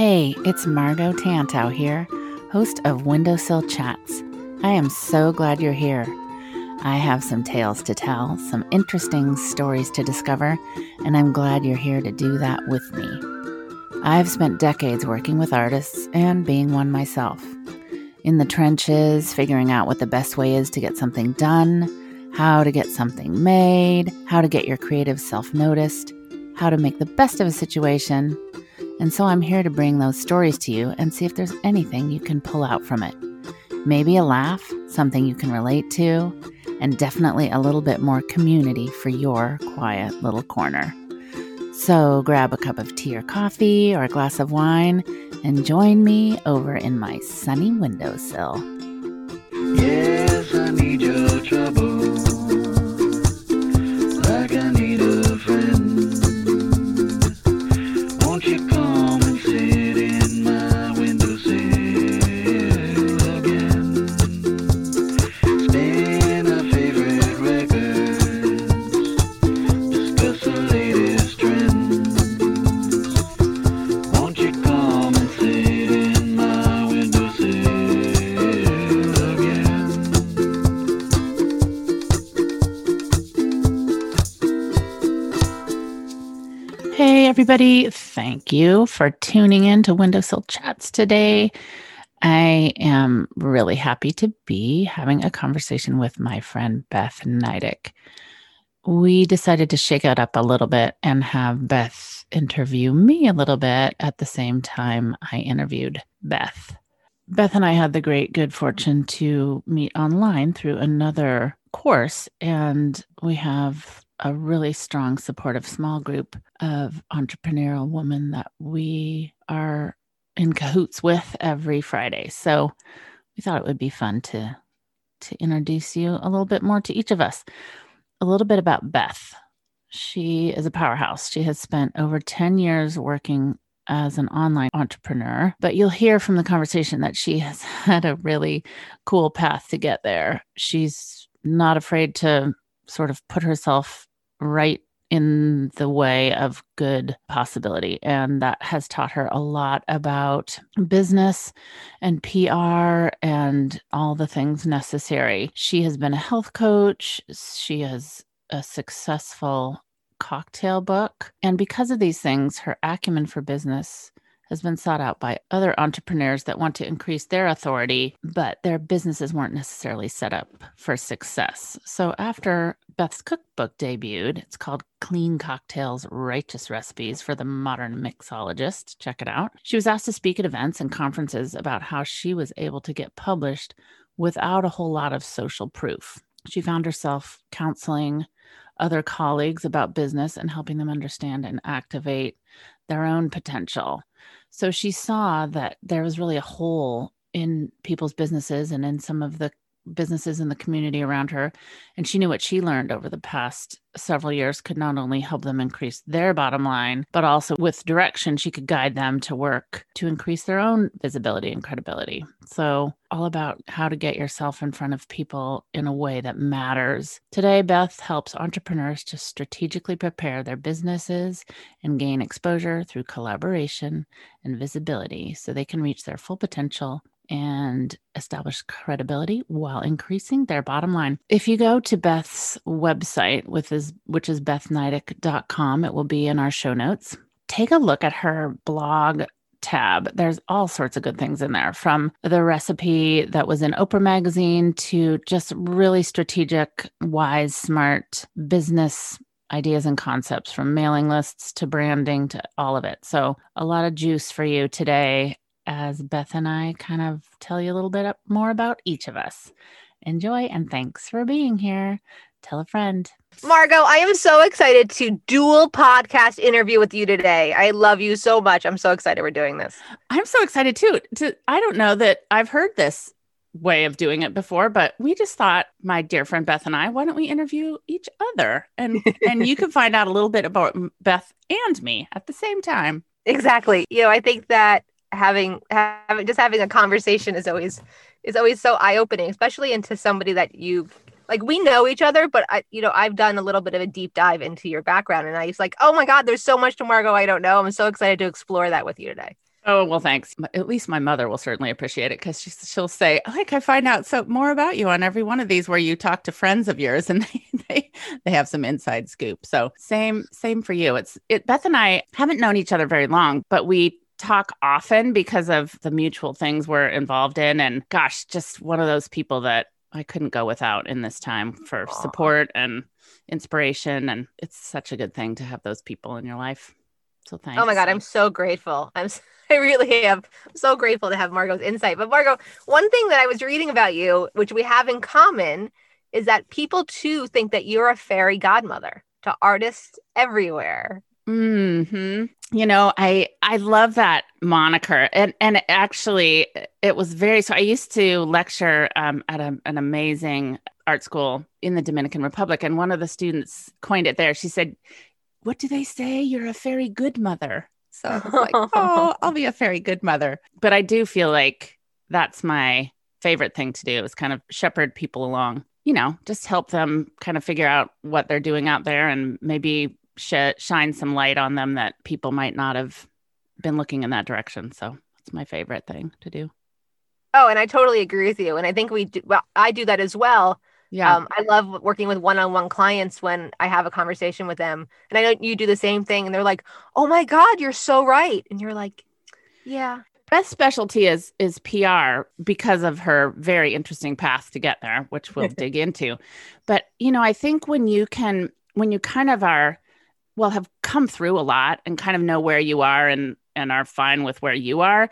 Hey, it's Margo Tantau here, host of Windowsill Chats. I am so glad you're here. I have some tales to tell, some interesting stories to discover, and I'm glad you're here to do that with me. I've spent decades working with artists and being one myself. In the trenches, figuring out what the best way is to get something done, how to get something made, how to get your creative self noticed, how to make the best of a situation. And so I'm here to bring those stories to you and see if there's anything you can pull out from it. Maybe a laugh, something you can relate to, and definitely a little bit more community for your quiet little corner. So grab a cup of tea or coffee or a glass of wine and join me over in my sunny windowsill. Yes, I need your trouble. Everybody. Thank you for tuning in to Windowsill Chats today. I am really happy to be having a conversation with my friend Beth Nydick. We decided to shake it up a little bit and have Beth interview me a little bit at the same time I interviewed Beth. Beth and I had the great good fortune to meet online through another course, and we have a really strong supportive small group of entrepreneurial women that we are in cahoots with every Friday. So we thought it would be fun to to introduce you a little bit more to each of us. A little bit about Beth. She is a powerhouse. She has spent over 10 years working as an online entrepreneur, but you'll hear from the conversation that she has had a really cool path to get there. She's not afraid to sort of put herself right in the way of good possibility. And that has taught her a lot about business and PR and all the things necessary. She has been a health coach, she has a successful cocktail book. And because of these things, her acumen for business has been sought out by other entrepreneurs that want to increase their authority, but their businesses weren't necessarily set up for success. So after Beth's cookbook debuted, it's called Clean Cocktails Righteous Recipes for the Modern Mixologist. Check it out. She was asked to speak at events and conferences about how she was able to get published without a whole lot of social proof. She found herself counseling other colleagues about business and helping them understand and activate their own potential. So she saw that there was really a hole in people's businesses and in some of the businesses in the community around her. And she knew what she learned over the past several years could not only help them increase their bottom line, but also with direction, she could guide them to work to increase their own visibility and credibility. So, all about how to get yourself in front of people in a way that matters. Today, Beth helps entrepreneurs to strategically prepare their businesses and gain exposure through collaboration and visibility so they can reach their full potential and establish credibility while increasing their bottom line. If you go to Beth's website, with his, which is bethnydick.com, it will be in our show notes. Take a look at her blog tab. There's all sorts of good things in there from the recipe that was in Oprah magazine to just really strategic, wise, smart business ideas and concepts from mailing lists to branding to all of it. So, a lot of juice for you today as Beth and I kind of tell you a little bit more about each of us. Enjoy and thanks for being here. Tell a friend. Margo, I am so excited to dual podcast interview with you today. I love you so much. I'm so excited we're doing this. I'm so excited too. To I don't know that I've heard this way of doing it before, but we just thought, my dear friend Beth and I, why don't we interview each other? And and you can find out a little bit about Beth and me at the same time. Exactly. You know, I think that having having just having a conversation is always is always so eye-opening, especially into somebody that you like we know each other, but I you know, I've done a little bit of a deep dive into your background and I was like, "Oh my god, there's so much to Margo I don't know." I'm so excited to explore that with you today. Oh well, thanks. At least my mother will certainly appreciate it because she, she'll say, "Like I find out so more about you on every one of these where you talk to friends of yours, and they they, they have some inside scoop." So same same for you. It's it. Beth and I haven't known each other very long, but we talk often because of the mutual things we're involved in, and gosh, just one of those people that I couldn't go without in this time for Aw. support and inspiration, and it's such a good thing to have those people in your life. So thanks. Oh my god, I'm so grateful. I'm s- I really am so grateful to have Margo's insight. But Margo, one thing that I was reading about you, which we have in common, is that people too think that you're a fairy godmother to artists everywhere. Hmm You know, I I love that moniker, and and actually, it was very. So I used to lecture um, at a, an amazing art school in the Dominican Republic, and one of the students coined it there. She said, "What do they say? You're a very good mother." So I was like, "Oh, I'll be a very good mother." But I do feel like that's my favorite thing to do is kind of shepherd people along. You know, just help them kind of figure out what they're doing out there, and maybe sh- shine some light on them that people might not have been looking in that direction. So it's my favorite thing to do. Oh, and I totally agree with you. And I think we do well, I do that as well. Yeah. Um, I love working with one-on-one clients when I have a conversation with them. And I know you do the same thing and they're like, "Oh my god, you're so right." And you're like, "Yeah." Beth's specialty is is PR because of her very interesting path to get there, which we'll dig into. But you know, I think when you can when you kind of are well have come through a lot and kind of know where you are and and are fine with where you are,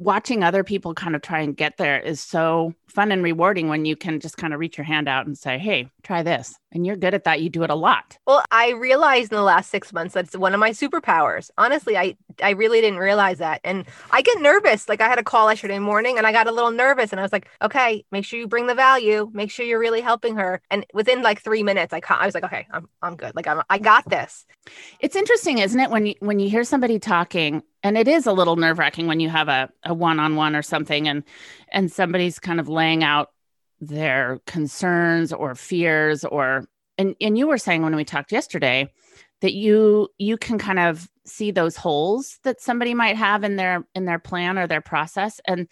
watching other people kind of try and get there is so fun and rewarding when you can just kind of reach your hand out and say, "Hey, try this." And you're good at that. You do it a lot. Well, I realized in the last six months that's one of my superpowers. Honestly, I I really didn't realize that, and I get nervous. Like I had a call yesterday morning, and I got a little nervous, and I was like, "Okay, make sure you bring the value. Make sure you're really helping her." And within like three minutes, I I was like, "Okay, I'm I'm good. Like I'm I got this." It's interesting, isn't it, when you when you hear somebody talking, and it is a little nerve wracking when you have a, a one on one or something, and and somebody's kind of laying out their concerns or fears, or and and you were saying when we talked yesterday that you you can kind of see those holes that somebody might have in their in their plan or their process, and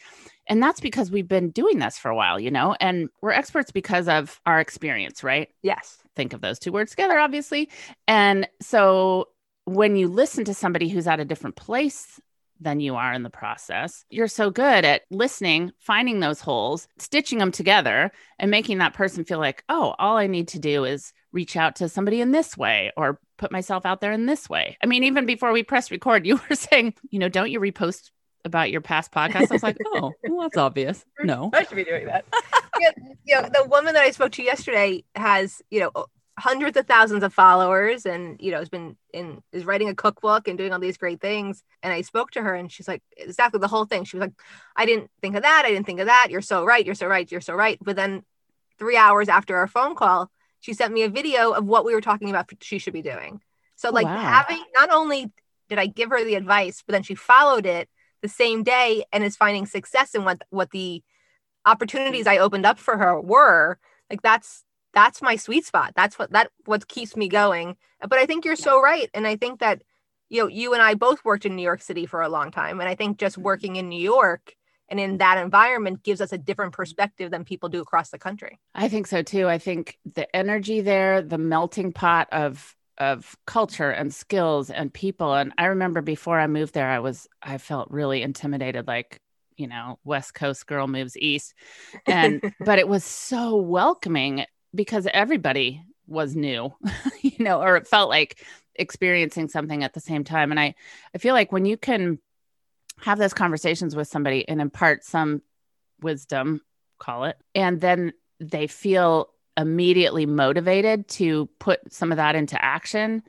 and that's because we've been doing this for a while, you know, and we're experts because of our experience, right? Yes. think of those two words together, obviously. And so when you listen to somebody who's at a different place than you are in the process, you're so good at listening, finding those holes, stitching them together, and making that person feel like, oh, all I need to do is reach out to somebody in this way or put myself out there in this way. I mean, even before we press record, you were saying, you know, don't you repost about your past podcast. I was like, oh, well, that's obvious. No. I should be doing that. yeah, you know, the woman that I spoke to yesterday has, you know, hundreds of thousands of followers and, you know, has been in is writing a cookbook and doing all these great things. And I spoke to her and she's like, exactly the whole thing. She was like, I didn't think of that. I didn't think of that. You're so right. You're so right. You're so right. But then three hours after our phone call, she sent me a video of what we were talking about she should be doing. So Oh, like wow. having not only did I give her the advice, but then she followed it the same day and is finding success in what what the opportunities I opened up for her were. Like that's that's my sweet spot. That's what that what keeps me going. But I think you're so right. And I think that you know, you and I both worked in New York City for a long time. And I think just mm-hmm. working in New York and in that environment gives us a different mm-hmm. perspective than people do across the country. I think so too. I think the energy there, the melting pot of of culture and skills and people. And I remember before I moved there, I was I felt really intimidated, like you know, West Coast girl moves east, and but it was so welcoming because everybody was new, you know, or it felt like experiencing something at the same time. And I I feel like when you can have those conversations with somebody and impart some wisdom, call it, and then they feel immediately motivated to put some of that into action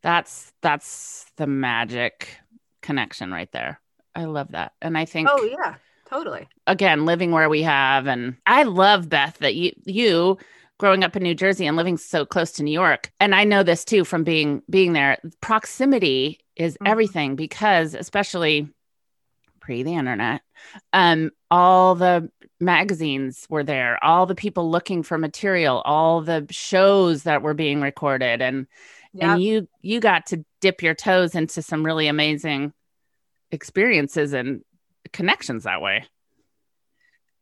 that's that's the magic connection right there i love that and i think Oh yeah, totally. again living where we have and i love beth that you you growing up in new jersey and living so close to new york and i know this too from being being there proximity is Mhm. everything because especially pre the internet um all the magazines were there all the people looking for material all the shows that were being recorded and Yeah. and you you got to dip your toes into some really amazing experiences and connections that way.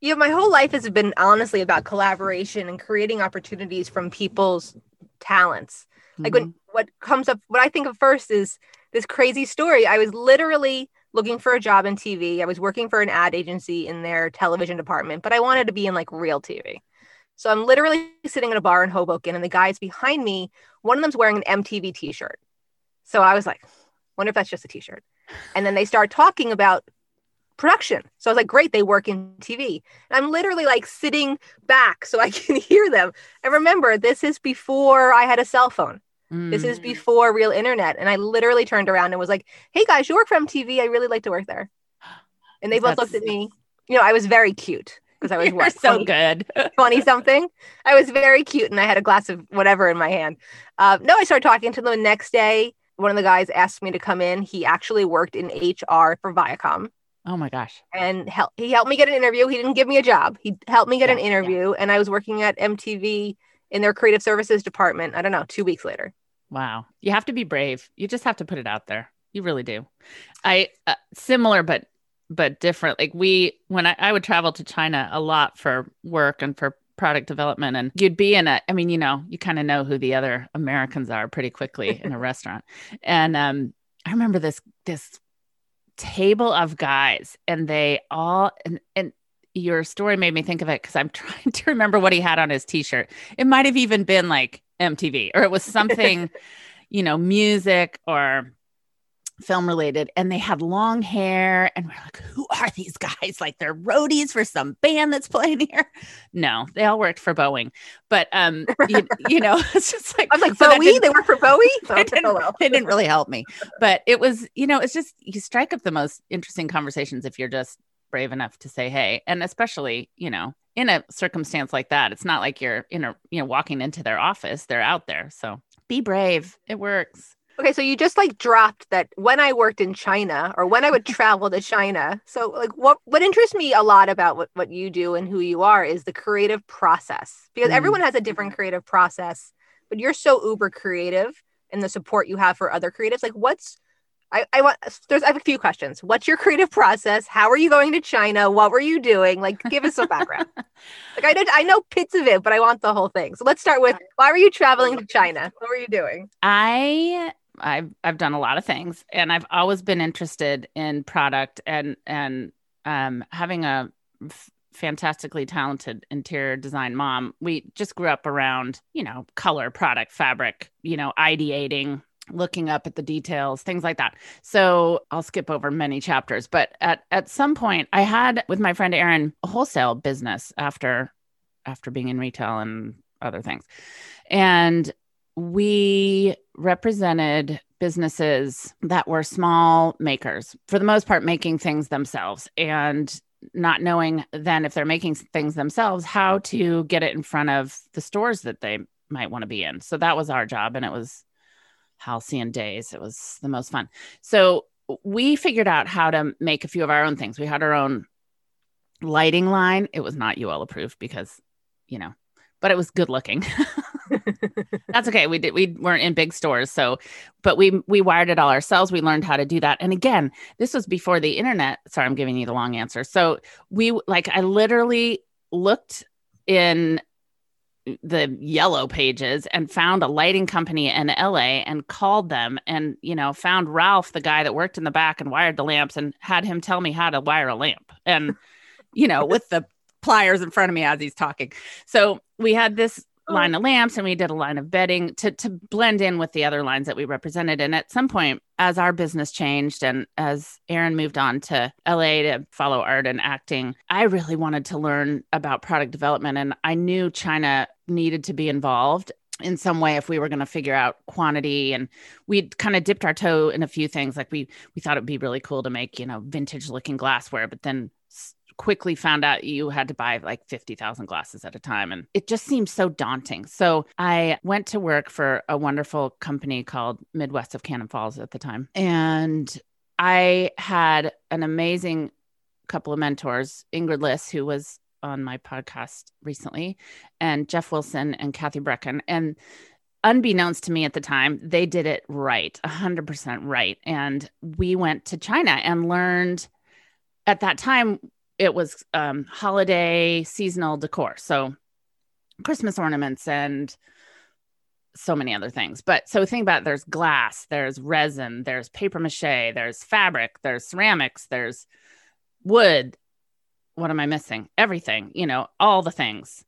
Yeah, my whole life has been honestly about collaboration and creating opportunities from people's talents. Like Mhm. when what comes up, what I think of first is this crazy story. I was literally looking for a job in TV. I was working for an ad agency in their television department, but I wanted to be in like real TV. So I'm literally sitting in a bar in Hoboken, and the guys behind me, one of them's wearing an MTV T-shirt. So I was like, wonder if that's just a T-shirt. And then they start talking about production. So I was like, great, they work in TV. And I'm literally like sitting back so I can hear them. And remember, this is before I had a cell phone. This Mm. is before real internet. And I literally turned around and was like, hey guys, you work for MTV. I really like to work there. And they both That's- looked at me. You know, I was very cute because I was You're what, so 20 good. 20 something. I was very cute and I had a glass of whatever in my hand. Uh, no, I started talking to them the next day. One of the guys asked me to come in. He actually worked in HR for Viacom oh my gosh. and help, he helped me get an interview. He didn't give me a job. He helped me get an Yeah, yeah. interview. And I was working at MTV in their creative services department. I don't know, two weeks later. Wow. You have to be brave. You just have to put it out there. You really do. I uh, similar but but different. Like we when I, I would travel to China a lot for work and for product development and you'd be in a I mean, you know, you kind of know who the other Americans are pretty quickly in a restaurant. And um I remember this this table of guys and they all and and your story made me think of it because I'm trying to remember what he had on his t-shirt. It might have even been like MTV or it was something, you know, music or film related. And they had long hair. And we're like, who are these guys? Like they're roadies for some band that's playing here. No, they all worked for Boeing. But um, you, you know, it's just like I was like, so Bowie? They work for Bowie? So, it didn't, oh, well. it didn't really help me. But it was, you know, it's just you strike up the most interesting conversations if you're just brave enough to say, hey, and especially, you know, in a circumstance like that, it's not like you're in a, you know, walking into their office, they're out there. So be brave. It works. Okay, so you just like dropped that when I worked in China or when I would travel to China. So like what what interests me a lot about what, what you do and who you are is the creative process. Because Mm. everyone has a different creative process, but you're so uber creative and the support you have for other creatives. Like what's I, I want there's I have a few questions. What's your creative process? How are you going to China? What were you doing? Like give us some background. like I know I know bits of it, but I want the whole thing. So let's start with why were you traveling to China? What were you doing? I I've I've done a lot of things and I've always been interested in product and and um having a f- fantastically talented interior design mom. We just grew up around, you know, color, product, fabric, you know, ideating, looking up at the details, things like that. So I'll skip over many chapters, but at at some point I had with my friend Erin a wholesale business after after being in retail and other things. And we represented businesses that were small makers, for the most part, making things themselves and not knowing then if they're making things themselves, how to get it in front of the stores that they might want to be in. So that was our job. And it was halcyon days. It was the most fun. So we figured out how to make a few of our own things. We had our own lighting line. It was not UL approved because, you know, but it was good looking. That's okay. We did we weren't in big stores, so but we we wired it all ourselves. We learned how to do that. And again, this was before the internet. Sorry, I'm giving you the long answer. So we like I literally looked in the yellow pages and found a lighting company in LA and called them and you know found Ralph the guy that worked in the back and wired the lamps and had him tell me how to wire a lamp and you know with the pliers in front of me as he's talking. So we had this line oh. of lamps and we did a line of bedding to to blend in with the other lines that we represented. And at some point as our business changed and as Aaron moved on to LA to follow art and acting I really wanted to learn about product development. And I knew China needed to be involved in some way if we were going to figure out quantity. And we'd kind of dipped our toe in a few things. Like we we thought it'd be really cool to make you know vintage looking glassware but then quickly found out you had to buy like 50,000 glasses at a time and it just seemed so daunting so i went to work for a wonderful company called midwest of cannon falls at the time and i had an amazing couple of mentors ingrid liss who was on my podcast recently and jeff wilson and kathy brecken and unbeknownst to me at the time, they did it right, 100% right. And we went to China and learned at that time, it was um, holiday seasonal decor. So Christmas ornaments and so many other things. But so think about it, there's glass, there's resin, there's paper mache, there's fabric, there's ceramics, there's wood. What am I missing? Everything, you know, all the things.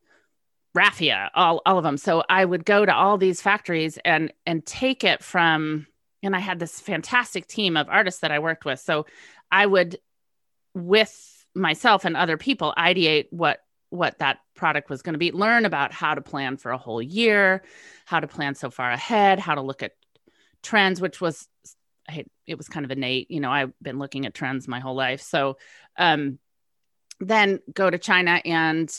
Raffia, all all of them. So I would go to all these factories and and take it from and I had this fantastic team of artists that I worked with. So I would with myself and other people ideate what what that product was going to be learn about how to plan for a whole year how to plan so far ahead how to look at trends which was it was kind of innate you know i've been looking at trends my whole life. So um then go to china and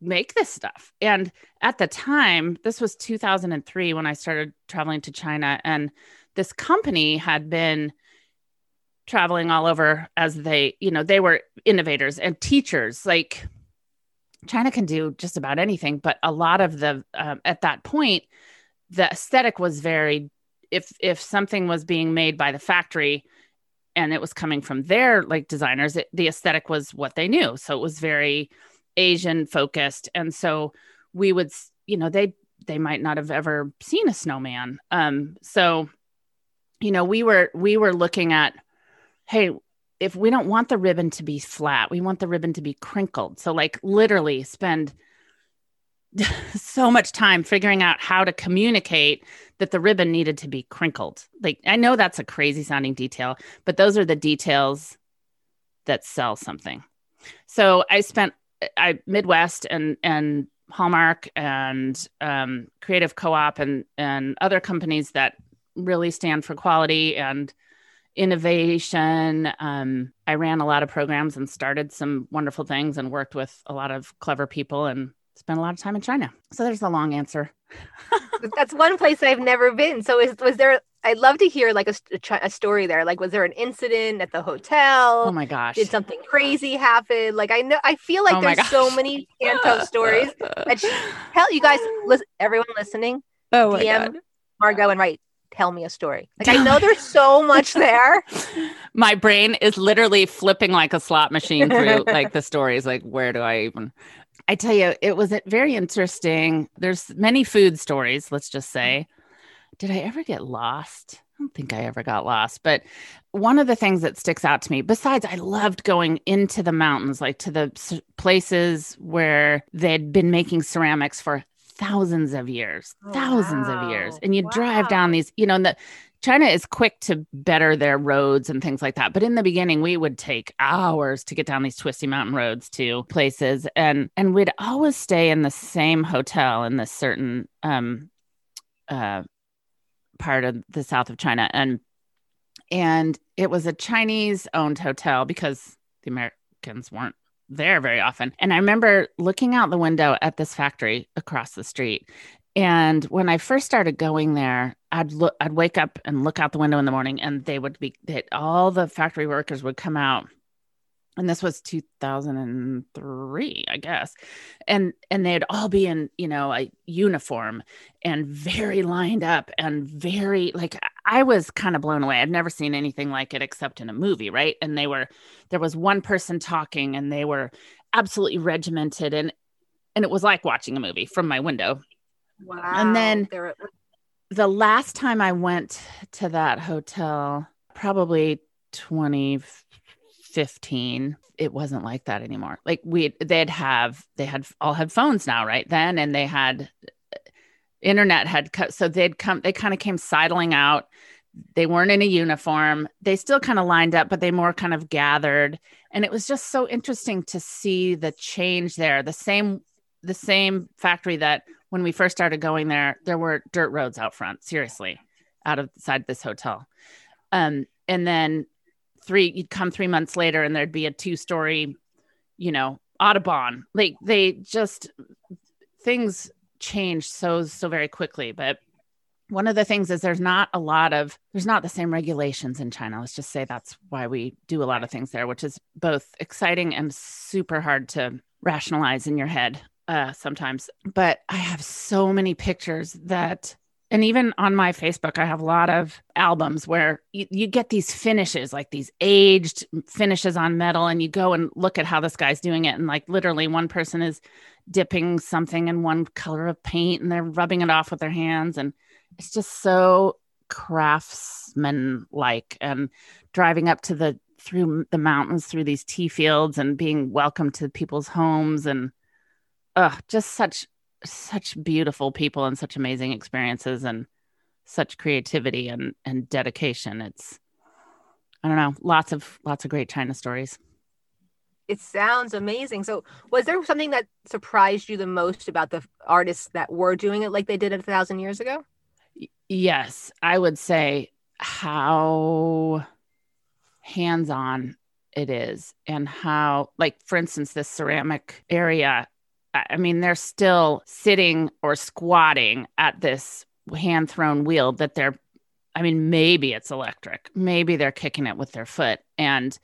make this stuff. And at the time this was 2003 when i started traveling to china and this company had been traveling all over as they you know they were innovators and teachers. Like china can do just about anything but a lot of the um, at that point the aesthetic was very if if something was being made by the factory and it was coming from their like designers it, the aesthetic was what they knew. So it was very asian focused. And so we would you know they they might not have ever seen a snowman. Um so you know we were we were looking at hey, if we don't want the ribbon to be flat, we want the ribbon to be crinkled. So, like, literally spend so much time figuring out how to communicate that the ribbon needed to be crinkled. Like, I know that's a crazy sounding detail, but those are the details that sell something. So, I spent I Midwest and and Hallmark and um, Creative Co-op and and other companies that really stand for quality and innovation. Um, I ran a lot of programs and started some wonderful things and worked with a lot of clever people and spent a lot of time in China. So there's a long answer. That's one place I've never been. So is, was there, I'd love to hear like a, a, story there. Like, was there an incident at the hotel? Oh my gosh. Did something crazy happen? Like, I know, I feel like Oh there's gosh. so many Santo stories. that she, tell you guys, listen, everyone listening, Oh my DM God. Margo and write, tell me a story. Like, I know there's so much there. My brain is literally flipping like a slot machine through like the stories. Like, where do I even? I tell you, it was very interesting. There's many food stories, let's just say. Did I ever get lost? I don't think I ever got lost. But one of the things that sticks out to me, besides, I loved going into the mountains, like to the places where they'd been making ceramics for thousands of years, Oh, thousands of years. And you drive down these, you know, and the China is quick to better their roads and things like that. But in the beginning, we would take hours to get down these twisty mountain roads to places, and and we'd always stay in the same hotel in this certain um, uh, part of the south of China, and and it was a Chinese owned hotel because the Americans weren't there very often. And I remember looking out the window at this factory across the street. And when I first started going there, I'd look, I'd wake up and look out the window in the morning, and they would be that all the factory workers would come out, and this was 2003, I guess, and and they'd all be in you know a uniform and very lined up and very like I was kind of blown away. I'd never seen anything like it except in a movie, right? And they were there was one person talking, and they were absolutely regimented and and it was like watching a movie from my window Wow. And then- the last time I went to that hotel, probably 2015, it wasn't like that anymore. Like we, they'd have, they had all had phones now, right then, and they had internet had cut, so they'd come, they kind of came sidling out. They weren't in a uniform. They still kind of lined up, but they more kind of gathered, and it was just so interesting to see the change there. The same, the same factory that when we first started going there, there were dirt roads out front, seriously, out of side this hotel. Um, and then three, you'd come three months later and there'd be a two story, you know, Audubon. Like they just, things change so, so very quickly. But one of the things is there's not a lot of, there's not the same regulations in China. Let's just say that's why we do a lot of things there, which is both exciting and super hard to rationalize in your head uh, sometimes. But I have so many pictures that and even on my Facebook, I have a lot of albums where you, you get these finishes, like these aged finishes on metal, and you go and look at how this guy's doing it. And like literally, one person is dipping something in one color of paint and they're rubbing it off with their hands. And it's just so craftsman like and driving up to the through the mountains through these tea fields and being welcomed to people's homes and uh just such such beautiful people and such amazing experiences and such creativity and and dedication it's i don't know lots of lots of great china stories It sounds amazing. So, was there something that surprised you the most about the artists that were doing it like they did it a thousand years ago? yes i would say how hands-on it is and how like for instance this ceramic area i mean they're still sitting or squatting at this hand thrown wheel that they're i mean maybe it's electric. Maybe they're kicking it with their foot and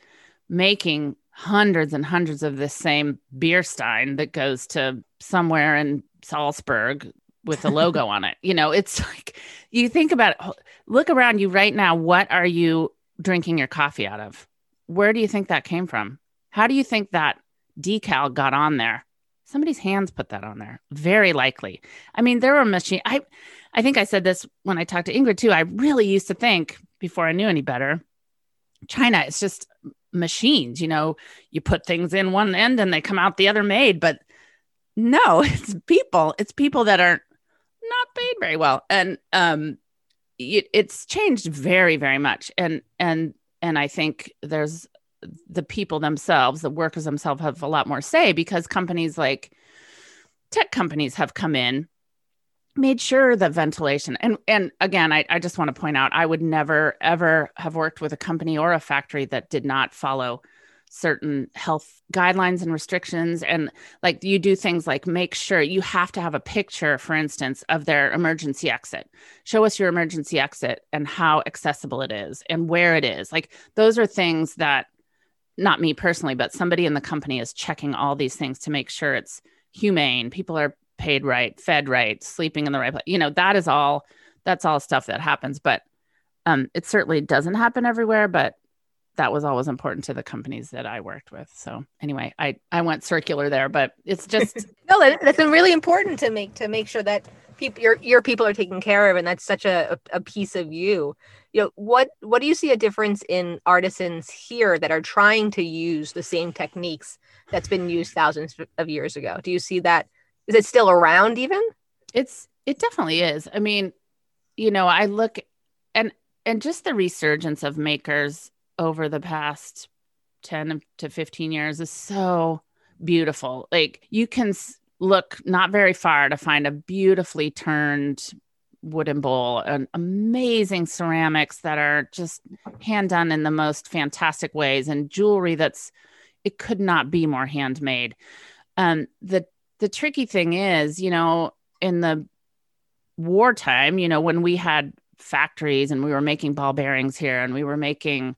making hundreds and hundreds of this same beer stein that goes to somewhere in salzburg with a logo on it. You know it's like you think about it look around you right now what are you drinking your coffee out of? Where do you think that came from? How do you think that decal got on there somebody's hands put that on there. Very likely. I mean there were machine i i think i said this when i talked to ingrid too. I really used to think before i knew any better china it's just machines you know? You put things in one end and they come out the other made but no it's people. It's people that are not paid very well. And um it, it's changed very very much. And and and i think there's the people themselves the workers themselves have a lot more say because companies like tech companies have come in made sure that ventilation and and again I, I just want to point out i would never ever have worked with a company or a factory that did not follow certain health guidelines and restrictions. And like you do things like make sure you have to have a picture for instance of their emergency exit. Show us your emergency exit and how accessible it is and where it is. Like those are things that not me personally but somebody in the company is checking all these things to make sure it's humane people are paid right fed right sleeping in the right place you know that is all that's all stuff that happens but um it certainly doesn't happen everywhere but that was always important to the companies that I worked with. So anyway, I I went circular there, but it's just No, that, that's really important to make to make sure that people your your people are taken care of, and that's such a a piece of you. You know what what do you see a difference in artisans here that are trying to use the same techniques that's been used thousands of years ago? Do you see that? Is it still around even? it's it definitely is. I mean, you know, I look and and just the resurgence of makers over the past 10 to 15 years is so beautiful. Like you can look not very far to find a beautifully turned wooden bowl and amazing ceramics that are just hand done in the most fantastic ways and jewelry that's it could not be more handmade. Um the the tricky thing is, you know, in the wartime, you know, when we had factories and we were making ball bearings here and we were making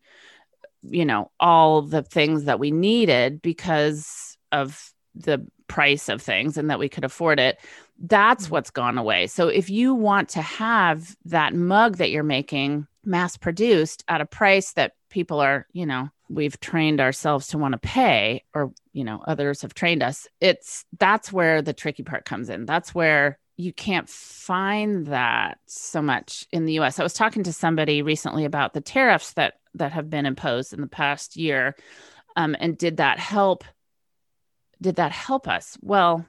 you know all the things that we needed because of the price of things and that we could afford it that's what's gone away so if you want to have that mug that you're making mass produced at a price that people are you know we've trained ourselves to want to pay or you know others have trained us it's that's where the tricky part comes in that's where you can't find that so much in the US. I was talking to somebody recently about the tariffs that that have been imposed in the past year. Um, and did that help? Did that help us? Well,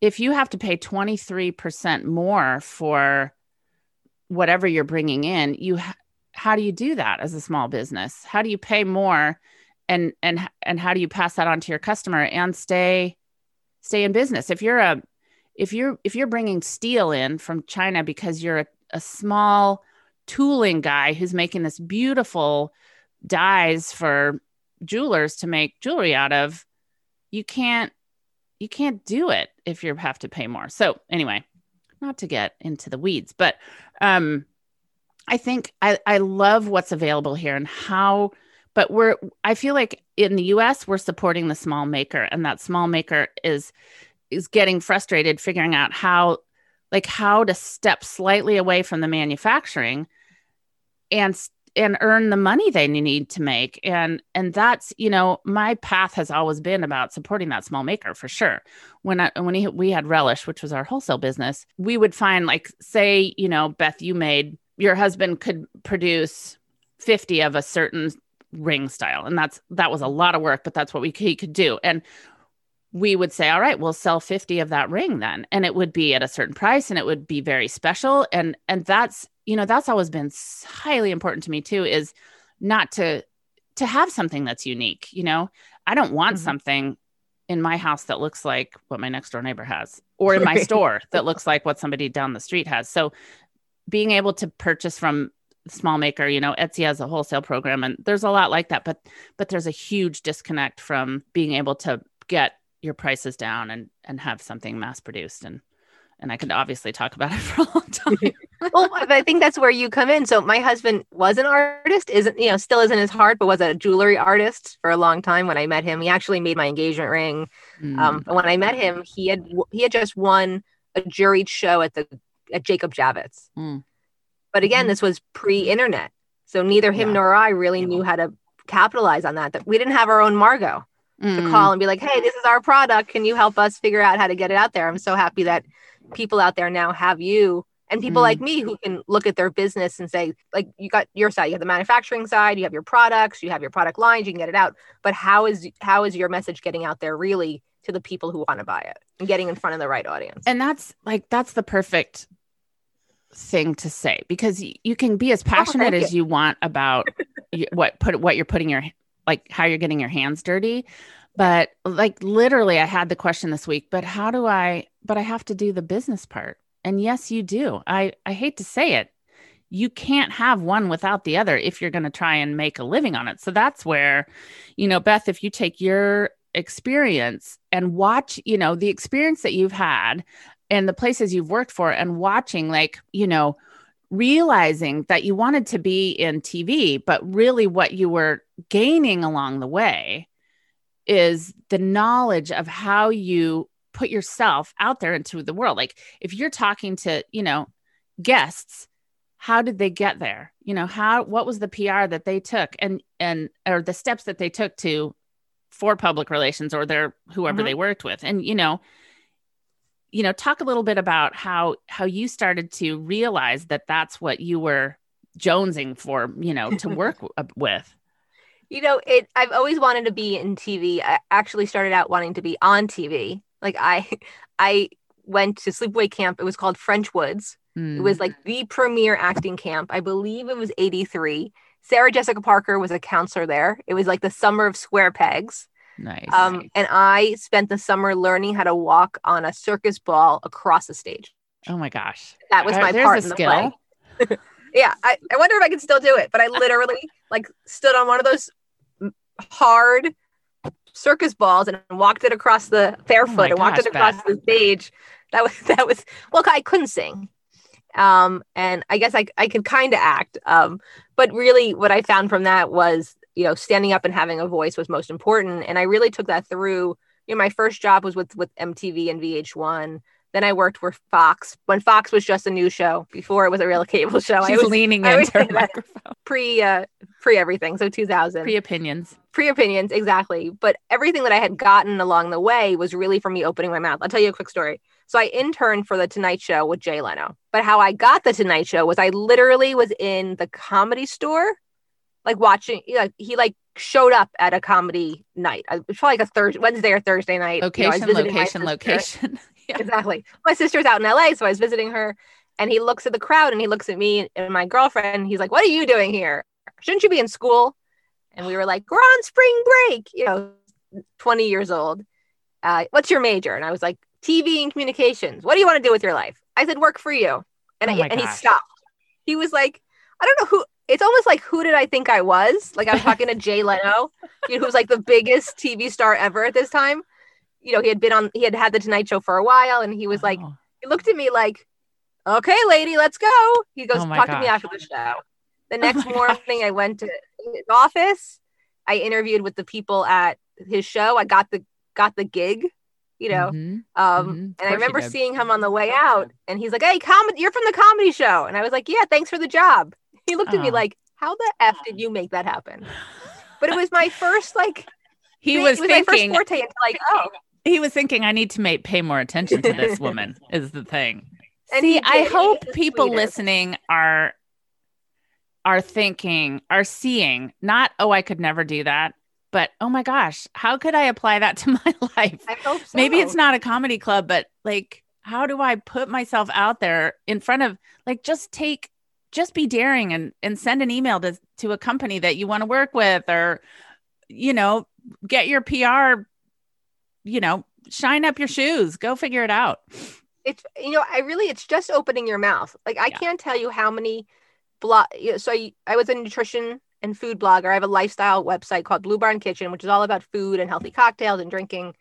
if you have to pay 23% more for whatever you're bringing in, you ha- how do you do that as a small business? How do you pay more and and and how do you pass that on to your customer and stay stay in business? If you're a if you're if you're bringing steel in from China because you're a, a small tooling guy who's making this beautiful dies for jewelers to make jewelry out of, you can't you can't do it if you have to pay more. So anyway, not to get into the weeds, but um I think I, I love what's available here and how but we're I feel like in the US we're supporting the small maker and that small maker is is getting frustrated figuring out how like how to step slightly away from the manufacturing and and earn the money they need to make. And and that's you know my path has always been about supporting that small maker for sure. When I, when he, we had relish which was our wholesale business we would find like say you know beth you made your husband could produce 50 of a certain ring style. And that's that was a lot of work but that's what we he could do. And we would say all right we'll sell 50 of that ring then and it would be at a certain price and it would be very special and and that's you know that's always been highly important to me too is not to to have something that's unique you know? I don't want Mhm. something in my house that looks like what my next door neighbor has or in my store that looks like what somebody down the street has. So being able to purchase from small maker you know etsy has a wholesale program and there's a lot like that but but there's a huge disconnect from being able to get your prices down and and have something mass produced and and i could obviously talk about it for a long time well, I think that's where you come in. So my husband was an artist, isn't you know, still isn't his heart, but was a jewelry artist for a long time. When I met him, he actually made my engagement ring. Mm. Um, and when I met him, he had he had just won a juried show at the at Jacob Javits. Mm. But again, Mhm. this was pre-internet, so neither him Yeah. nor I really knew how to capitalize on that. That we didn't have our own Margo to Mm. call and be like, "Hey, this is our product. Can you help us figure out how to get it out there?" I'm so happy that people out there now have you and people Mm. like me who can look at their business and say, like, you got your side, you have the manufacturing side, you have your products, you have your product lines, you can get it out. But how is how is your message getting out there really to the people who want to buy it and getting in front of the right audience? and that's like that's the perfect thing to say because you can be as passionate thank as you want about what put what you're putting your like how you're getting your hands dirty. But like literally i had the question this week but how do i but i have to do the business part. And yes you do. I i hate to say it. You can't have one without the other if you're going to try and make a living on it. So that's where you know beth if you take your experience and watch you know the experience that you've had and the places you've worked for and watching like you know realizing that you wanted to be in TV but really what you were gaining along the way is the knowledge of how you put yourself out there into the world. Like if you're talking to you know guests how did they get there? You know how what was the PR that they took and and or the steps that they took to for public relations or their whoever Mhm. they worked with? And you know you know talk a little bit about how how you started to realize that that's what you were jonesing for you know to work with You know, it I've always wanted to be in TV. I actually started out wanting to be on TV. Like I I went to sleepaway camp. It was called French Woods. It was like mm. the premier acting camp. I believe it was 83. Sarah Jessica Parker was a counselor there. It was like the summer of square pegs. Nice Um, and I spent the summer learning how to walk on a circus ball across the stage. oh my gosh That was my there's part in the skill play. Yeah, I, I wonder if I could still do it, but I literally like stood on one of those hard circus balls and walked it across the barefoot Oh and walked it across the stage. That was that was well, I couldn't sing. Um, and I guess I I could kind of act. Um, but really what I found from that was, you know, standing up and having a voice was most important. And I really took that through. You know, my first job was with with MTV and VH1. Then I worked with Fox when Fox was just a new show before it was a real cable show. I she's was leaning I into her microphone pre uh pre everything, so 2000 pre opinions pre opinions exactly. But everything that I had gotten along the way was really for me opening my mouth. I'll tell you a quick story. So I interned for the Tonight Show with Jay Leno. But how I got the Tonight Show was I literally was in the comedy store, like watching. Like he like showed up at a comedy night. It was probably like a Thursday, Wednesday or Thursday night. You know, location location location yeah. Exactly. My sister's out in LA, so I was visiting her, and he looks at the crowd and he looks at me and my girlfriend. He's like, "What are you doing here? Shouldn't you be in school?" And we were like, "We're on spring break." You know, twenty years old. Uh, What's your major? And I was like, "TV and communications." What do you want to do with your life? I said, "Work for you." And Oh I, and he stopped. He was like, "I don't know who." It's almost like who did I think I was? Like I'm talking to Jay Leno, you know, who's like the biggest TV star ever at this time. You know, he had been on, he had had the Tonight Show for a while, and he was like, Oh. he looked at me like, "Okay, lady, let's go." He goes, Oh "Talk to me after the show." The Oh next my morning, I went to his office. I interviewed with the people at his show. I got the got the gig. you know. Mhm. Um, Mhm. And I remember seeing him on the way out, and he's like, "Hey, comedy, you're from the comedy show," and I was like, "Yeah, thanks for the job." He looked at me Oh. like, "How the f did you make that happen?" But it was my first like He thing- was was my first thinking forte into like, oh, he was thinking I need to make pay more attention to this woman is the thing. And See, he I did. Hope people listening are are thinking, are seeing, not oh I could never do that, but oh my gosh, how could I apply that to my life? I hope so. Maybe it's not a comedy club, but like how do I put myself out there in front of like just take just be daring and and send an email to to a company that you want to work with or you know, get your PR you know, shine up your shoes, go figure it out. it's you know i really it's just opening your mouth like i Yeah. can't tell you how many blog so I, I was a nutrition and food blogger i have a lifestyle website called blue barn kitchen which is all about food and healthy cocktails and drinking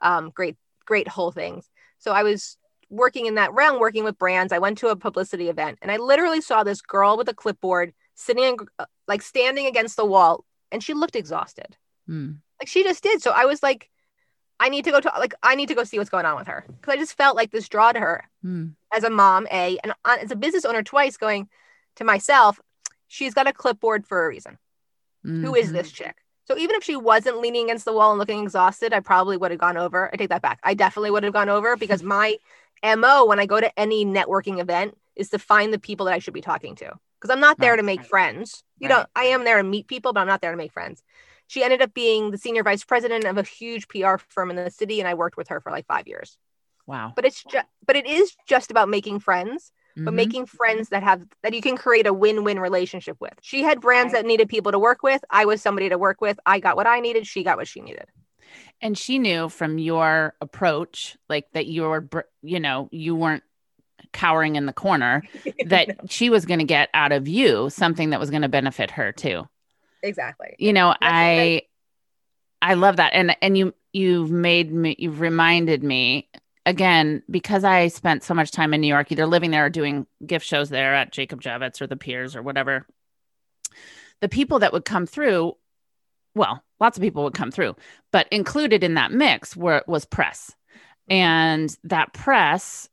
um, great great whole things so i was working in that realm working with brands i went to a publicity event and i literally saw this girl with a clipboard sitting in, uh, like standing against the wall and she looked exhausted Hmm. like she just did so i was like i need to go to like i need to go see what's going on with her because i just felt like this draw to her Hmm. as a mom, a and on- as a business owner twice, going to myself, she's got a clipboard for a reason. Who is this chick? So even if she wasn't leaning against the wall and looking exhausted, I probably would have gone over. I take that back. I definitely would have gone over because my mo when I go to any networking event is to find the people that I should be talking to. Because I'm not there Right. to make friends. You Right. know, I am there to meet people, but I'm not there to make friends. She ended up being the senior vice president of a huge PR firm in the city, and I worked with her for like five years. Wow. But it's just, but it is just about making friends but Mhm. making friends that have that you can create a win-win relationship with. She had brands that needed people to work with. I was somebody to work with. I got what I needed. She got what she needed. And she knew from your approach, like that you were, you know, you weren't cowering in the corner, that she was going to get out of you something that was going to benefit her too. exactly. You know, That's I, right. I love that, and and you you've made me, you've reminded me again because I spent so much time in New York, either living there or doing gift shows there at Jacob Javits or the Piers or whatever. The people that would come through, well, lots of people would come through, but included in that mix were was press, and that press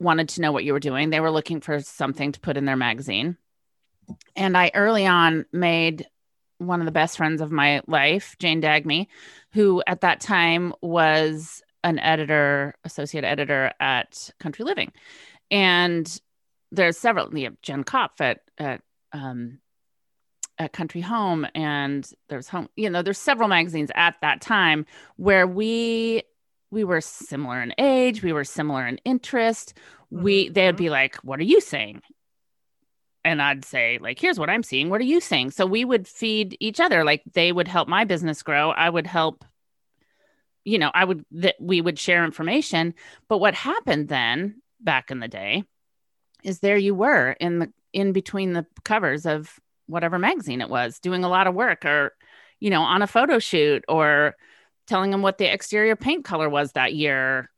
wanted to know what you were doing. They were looking for something to put in their magazine, and I early on made one of the best friends of my life, Jane Dagme, who at that time was an editor, associate editor at Country Living. And there's several, you have Jen Kopf at, at, um, at Country Home, and there's home, you know, there's several magazines at that time where we we were similar in age, we were similar in interest. We Mhm. they'd be like, "What are you saying?" and I'd say like, "Here's what I'm seeing. What are you saying?" So we would feed each other. Like they would help my business grow. I would help. You know, I would that we would share information. But what happened then back in the day is there you were in the in between the covers of whatever magazine it was, doing a lot of work, or you know, on a photo shoot, or telling them what the exterior paint color was that year,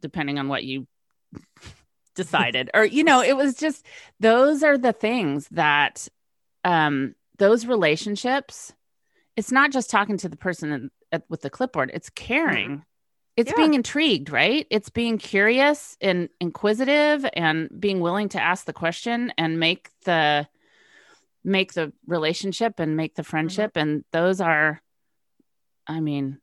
depending on what you decided. Or you know it was just those are the things that um those relationships it's not just talking to the person in- at, with the clipboard it's caring. It's Yeah. being intrigued right? It's being curious and inquisitive and being willing to ask the question and make the make the relationship and make the mm-hmm. friendship and those are i mean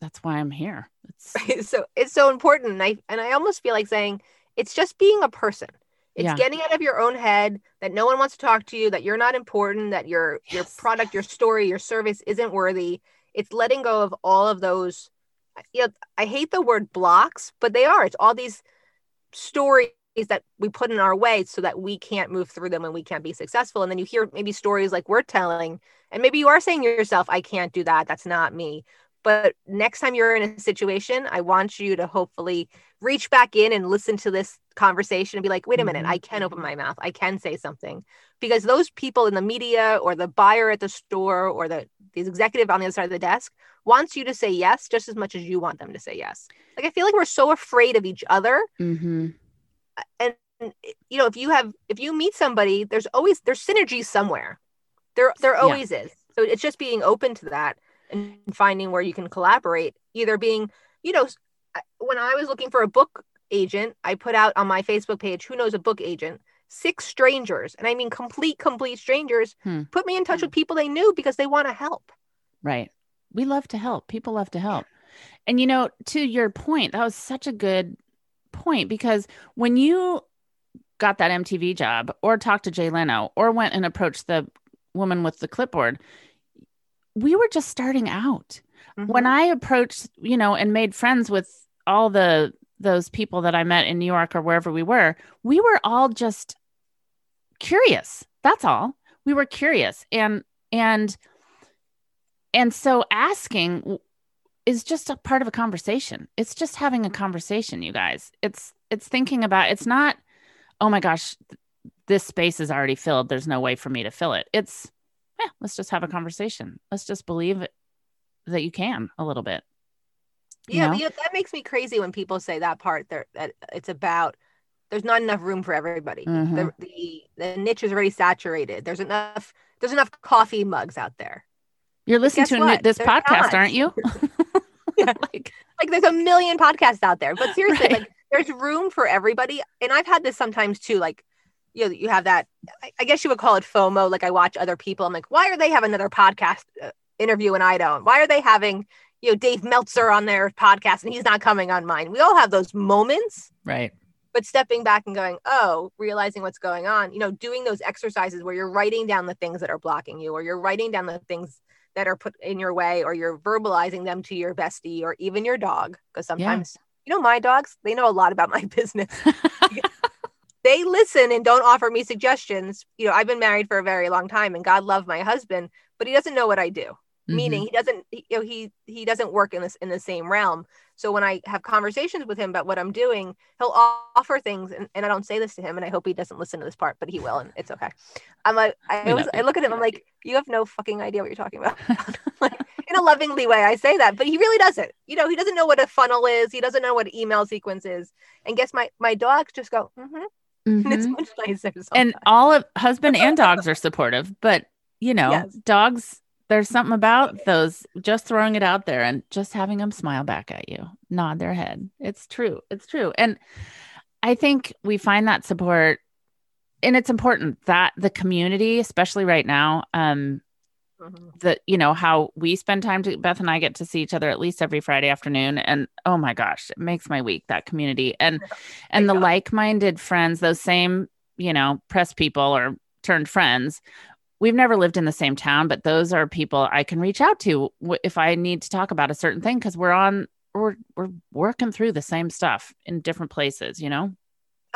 that's why i'm here it's so it's so important. And I and I almost feel like saying it's just being a person. It's Yeah. getting out of your own head that no one wants to talk to you, that you're not important, that your your product, your story, your service isn't worthy. It's letting go of all of those. You know, I hate the word blocks, but they are. It's all these stories that we put in our way so that we can't move through them and we can't be successful. And then you hear maybe stories like we're telling, and maybe you are saying to yourself, I can't do that. That's not me. But next time you're in a situation, I want you to hopefully reach back in and listen to this conversation and be like, wait a minute, Mhm. I can open my mouth. I can say something. Because those people in the media or the buyer at the store or the, the executive on the other side of the desk wants you to say yes just as much as you want them to say yes. Like I feel like we're so afraid of each other hmm and you know if you have if you meet somebody there's always there's synergy somewhere there there Yeah. always is so it's just being open to that and finding where you can collaborate either being you know when I was looking for a book agent, I put out on my Facebook page, who knows a book agent? Six strangers, and I mean complete, complete strangers, Hmm. put me in touch Hmm. with people they knew because they want to help. Right. We love to help. People love to help. And you know, to your point, that was such a good point because when you got that MTV job or talked to Jay Leno or went and approached the woman with the clipboard, we were just starting out. When Mhm. I approached, you know, and made friends with all the those people that I met in New York or wherever we were, we were all just curious. That's all. We were curious. And and and so asking is just a part of a conversation. It's just having a conversation, you guys. It's it's thinking about it's not oh my gosh, th- this space is already filled. There's no way for me to fill it. It's yeah, let's just have a conversation. Let's just believe that you can a little bit. you yeah, know? you know, that makes me crazy when people say that part. There, that it's about there's not enough room for everybody. Mhm. The, the the niche is already saturated. There's enough. There's enough coffee mugs out there. You're listening to a new- this podcast, not. aren't you? Yeah. like, like there's a million podcasts out there but seriously Right. like there's room for everybody and i've had this sometimes too like you know you have that I- i guess you would call it fomo like i watch other people i'm like why are they having another podcast uh, interview and i don't why are they having you know dave meltzer on their podcast and he's not coming on mine we all have those moments right. but stepping back and going oh realizing what's going on you know doing those exercises where you're writing down the things that are blocking you or you're writing down the things that are put in your way or you're verbalizing them to your bestie or even your dog because sometimes you know my dogs they know a lot about my business. They listen and don't offer me suggestions. You know i've been married for a very long time and god love my husband but he doesn't know what i do meaning he doesn't he- you know he he doesn't work in this in the same realm. So when i have conversations with him about what i'm doing he'll offer things and, and i don't say this to him and i hope he doesn't listen to this part but he will and it's okay. I'm like i, always, I look at him i'm like you have no fucking idea what you're talking about. Like in a lovingly way i say that but he really doesn't. You know he doesn't know what a funnel is he doesn't know what an email sequence is. And guess my my dogs just go mm-hmm. and it's much nicer And all of husband and dogs are supportive, but you know, Yes. dogs, there's something about those just throwing it out there and just having them smile back at you, nod their head. It's true. It's true. And I think we find that support and it's important that the community, especially right now, um, Mhm. that you know how we spend time to Beth and I get to see each other at least every Friday afternoon and oh my gosh it makes my week that community and and the like-minded friends those same you know press people or turned friends we've never lived in the same town but those are people I can reach out to if I need to talk about a certain thing cuz we're on we're we're working through the same stuff in different places you know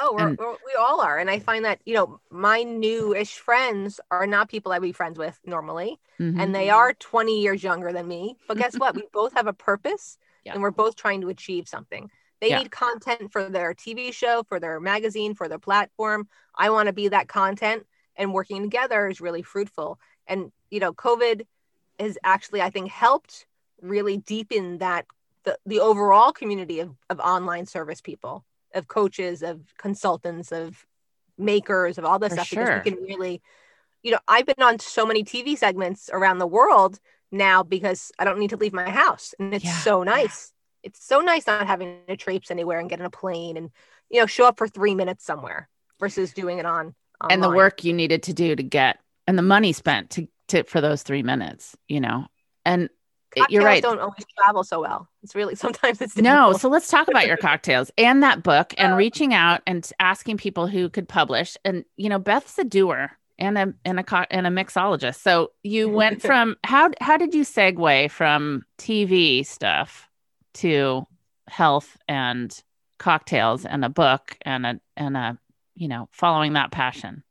Oh, we're, And- we're, we all are. And I find that, you know, my new-ish friends are not people I'd be friends with normally. Mhm. And they are 20 years younger than me. But guess what? We both have a purpose Yeah. and we're both trying to achieve something. They Yeah. need content for their TV show, for their magazine, for their platform. I want to be that content and working together is really fruitful. And, you know, COVID has actually, I think, helped really deepen that the, the overall community of, of online service people, of coaches, of consultants, of makers, of all this For stuff. sure. Because we can really, you know, I've been on so many TV segments around the world now because I don't need to leave my house. And it's Yeah. so nice. It's so nice not having to traipse anywhere and get in a plane and, you know, show up for three minutes somewhere versus doing it on. And the work you needed to do to get and the money spent to, to for those three minutes you know? And it- you're right. Don't always travel so well. It's really sometimes it's no so let's talk about your cocktails and that book and Uh, reaching out and asking people who could publish. And you know beth's a doer and a and a co- and a mixologist. So you went from how how did you segue from tv stuff to health and cocktails and a book and a and a you know following that passion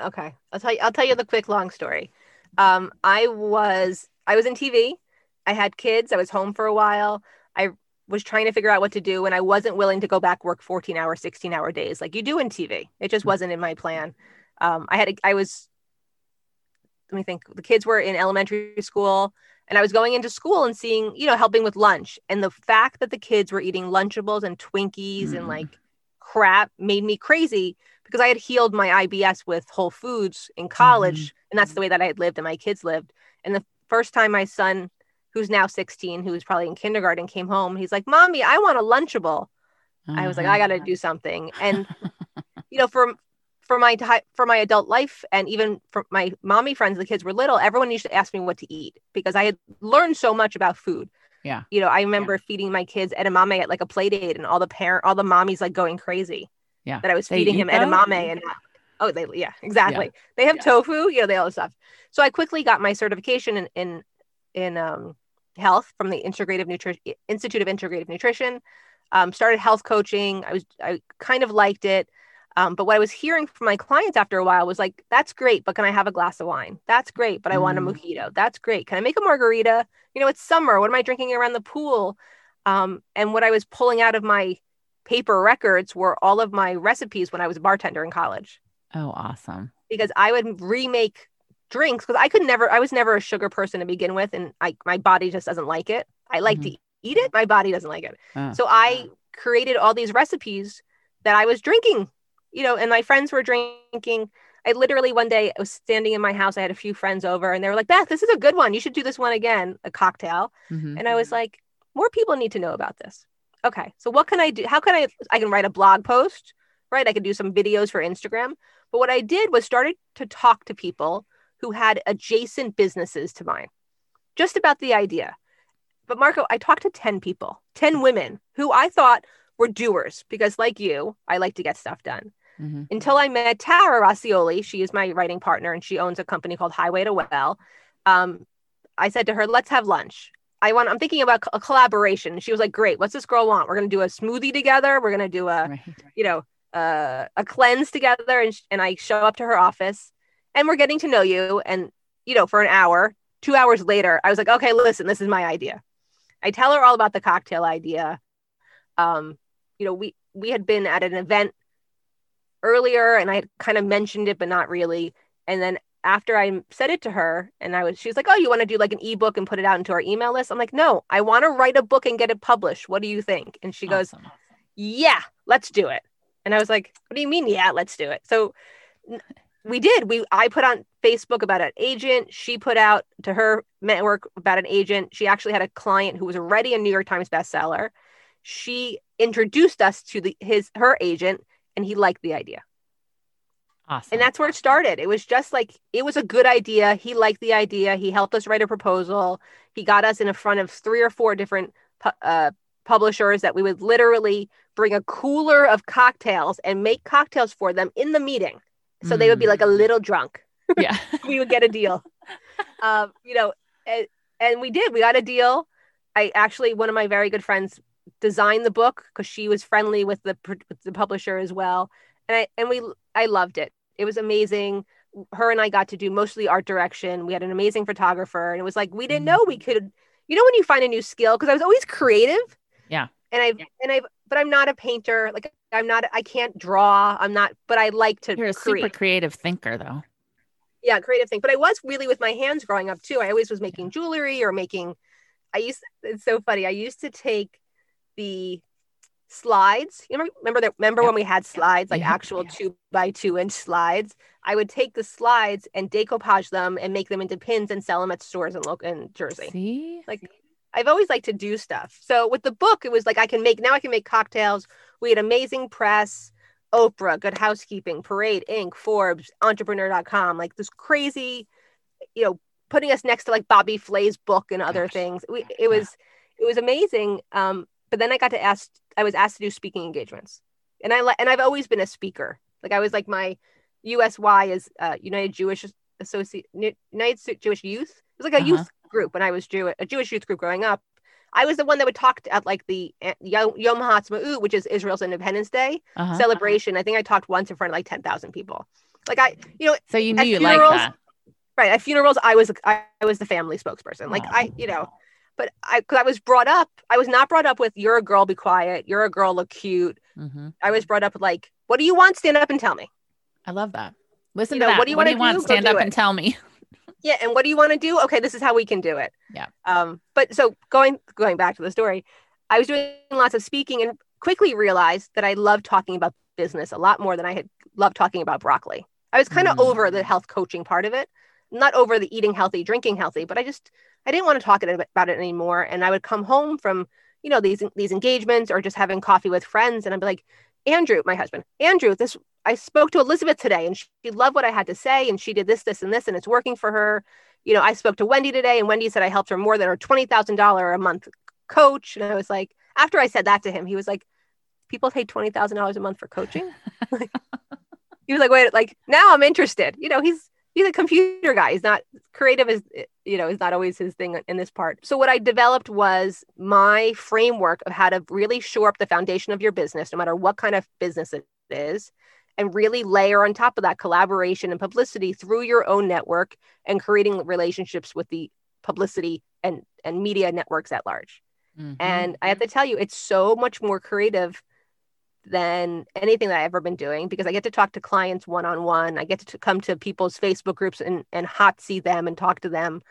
Okay, I'll tell you. I'll tell you the quick long story. Um, I was I was in TV. I had kids. I was home for a while. I was trying to figure out what to do, and I wasn't willing to go back work fourteen hour, sixteen hour days like you do in TV. It just wasn't in my plan. Um, I had I was. Let me think. The kids were in elementary school, and I was going into school and seeing, you know, helping with lunch. And the fact that the kids were eating Lunchables and Twinkies Mm. and like crap made me crazy because I had healed my IBS with Whole Foods in college, mm-hmm. and that's the way that I had lived and my kids lived. And the first time my son who's now 16, who's probably in kindergarten, came home. He's like, "Mommy, I want a Lunchable." I was like. "I got to mm-hmm. do something." And you know, for for my for my adult life, and even for my mommy friends, the kids were little. Everyone used to ask me what to eat because I had learned so much about food. Yeah. You know, I remember feeding my kids edamame at like a play date, and all the parent, all the mommies like going crazy. Yeah. That I was They feeding him that? edamame and oh, they yeah, exactly. They have Yeah. tofu, you know, they all this stuff. So I quickly got my certification in in in um, health from the Integrative Nutrition Institute of Integrative Nutrition. Um, started health coaching. I was I kind of liked it. Um, but what I was hearing from my clients after a while was like, that's great, but can I have a glass of wine? That's great, but I want a Mm. mojito. That's great. Can I make a margarita? You know, it's summer. What am I drinking around the pool? Um, and what I was pulling out of my paper records were all of my recipes when I was a bartender in college Oh, awesome. because I would remake drinks because I could never, I was never a sugar person to begin with. And I, my body just doesn't like it. I like to eat it. My body doesn't like it. Uh, So I created all these recipes that I was drinking, you know, and my friends were drinking. I literally one day I was standing in my house. I had a few friends over and they were like, Beth, this is a good one. You should do this one again, a cocktail. mhm. And I was like, more people need to know about this. Okay. So what can I do? How can I I can write a blog post, right? I could do some videos for Instagram. But what I did was started to talk to people who had adjacent businesses to mine. Just about the idea. But Margo, I talked to 10 people, 10 women who I thought were doers because like you, I like to get stuff done Mhm. until I met Tara Rossioli. She is my writing partner and she owns a company called Highway to Well. Um, I said to her, let's have lunch. I want, I'm thinking about a collaboration. She was like, great. What's this girl want? We're going to do a smoothie together. We're going to do a, Right. you know, uh, a cleanse together. And, sh- and I show up to her office and we're getting to know you. And, you know, for an hour, two hours later, I was like, okay, listen, this is my idea. I tell her all about the cocktail idea. Um, you know, we, we had been at an event earlier and I kind of mentioned it, but not really. And then after I said it to her and I was, she was like, Oh, you want to do like an ebook and put it out into our email list? I'm like, No, I want to write a book and get it published. What do you think? And she goes, Yeah, let's do it. And I was like, What do you mean? Yeah, let's do it. So we did. We I put on Facebook about an agent. She put out to her network about an agent. She actually had a client who was already a New York Times bestseller. She introduced us to the his her agent and he liked the idea. Awesome. And that's where it started. It was just like it was a good idea. He liked the idea. He helped us write a proposal. He got us in front of three or four different pu- uh, publishers that we would literally bring a cooler of cocktails and make cocktails for them in the meeting. So they would be Mm. like a little drunk. yeah. we would get a deal. um, you know, and, and we did. We got a deal. I actually, one of my very good friends designed the book because she was friendly with the with the publisher as well, and I and we I loved it. It was amazing. Her and I got to do mostly art direction. We had an amazing photographer, and it was like we didn't know we mm-hmm. could. You know, when you find a new skill, because I was always creative. Yeah. And I've and I've, but I'm not a painter. Like I'm not. I can't draw. I'm not. But I like to. You're a create super creative thinker, though. yeah creative thing but i was really with my hands growing up too i always was making jewelry or making i used it's so funny i used to take the slides you remember remember that remember Yeah. when we had slides like Yeah. actual two by two inch slides i would take the slides and decoupage them and make them into pins and sell them at stores in local in jersey See? like I've always liked to do stuff. So with the book, it was like I can make now I can make cocktails. We had amazing press, Oprah, Good Housekeeping, Parade Inc., Forbes, Entrepreneur.com, like this crazy, you know, putting us next to like Bobby Flay's book and other Gosh. things. We, it was it was amazing. Um, but then I got to ask. I was asked to do speaking engagements, and I and I've always been a speaker. Like I was like my USY is uh, United Jewish Associate United Jewish Youth. It was like a Uh-huh. youth group when I was Jew- a Jewish youth group growing up. I was the one that would talk at like the uh, Yom, HaTzmaut, which is Israel's Independence Day Uh-huh. celebration. I think I talked once in front of like ten thousand people. Like I, you know, So you knew you funerals, that. right at funerals, I was I, I was the family spokesperson. Like Aw. I, you know, but I because I was brought up, I was not brought up with you're a girl, be quiet. You're a girl, look cute. hmm I was brought up with like, what do you want? Stand up and tell me. I love that. Listen You to know, that. what do you do? Stand do up it. and tell me. yeah and what do you want to do okay this is how we can do it Yeah. um but so going going back to the story i was doing lots of speaking and quickly realized that i loved talking about business a lot more than i had loved talking about broccoli i was kind of Mm. over the health coaching part of it not over the eating healthy, drinking healthy, but I just I didn't want to talk about it anymore. And I would come home from you know these these engagements or just having coffee with friends, and I'd be like, Andrew, my husband, Andrew, this I spoke to Elizabeth today, and she loved what I had to say, and she did this, this, and this, and it's working for her. You know, I spoke to Wendy today, and Wendy said I helped her more than her twenty thousand dollar a month coach, and I was like, after I said that to him, he was like, people pay twenty thousand dollars a month for coaching. he was like, wait, like now I'm interested. You know, he's he's a computer guy. He's not creative is you know is not always his thing in this part. So what I developed was my framework of how to really shore up the foundation of your business, no matter what kind of business it is, and really layer on top of that collaboration and publicity through your own network and creating relationships with the publicity and and media networks at large. Mm-hmm. And I have to tell you, it's so much more creative than anything that I've ever been doing because I get to talk to clients one on one. I get to come to people's Facebook groups and, and hot see them and talk to them.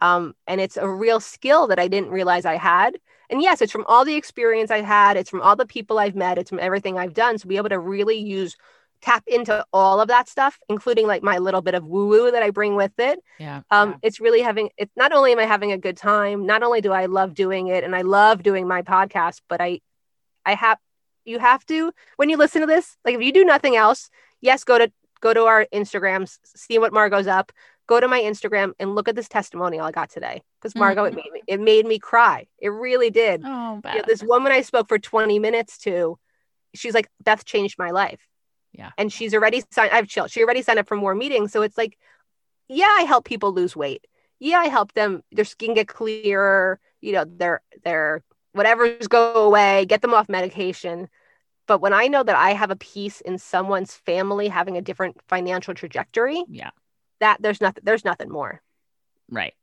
Um, and it's a real skill that I didn't realize I had. And yes, it's from all the experience I had, it's from all the people I've met, it's from everything I've done. So be able to really use tap into all of that stuff, including like my little bit of woo woo that I bring with it. Yeah. Um, yeah. it's really having it's Not only am I having a good time, not only do I love doing it, and I love doing my podcast, but I, I have you have to when you listen to this like if you do nothing else yes go to go to our instagrams see what margo's up. Go to my instagram and look at this testimonial i got today because margot Mm-hmm. it made me it made me cry. It really did. Oh, You know, this woman i spoke for 20 minutes to she's like beth changed my life. Yeah. and she's already signed i've chill she already signed up for more meetings. So it's like yeah i help people lose weight. Yeah i help them their skin get clearer you know their their whatever's go away get them off medication but when i know that i have a piece in someone's family having a different financial trajectory yeah. that there's nothing there's nothing more Right.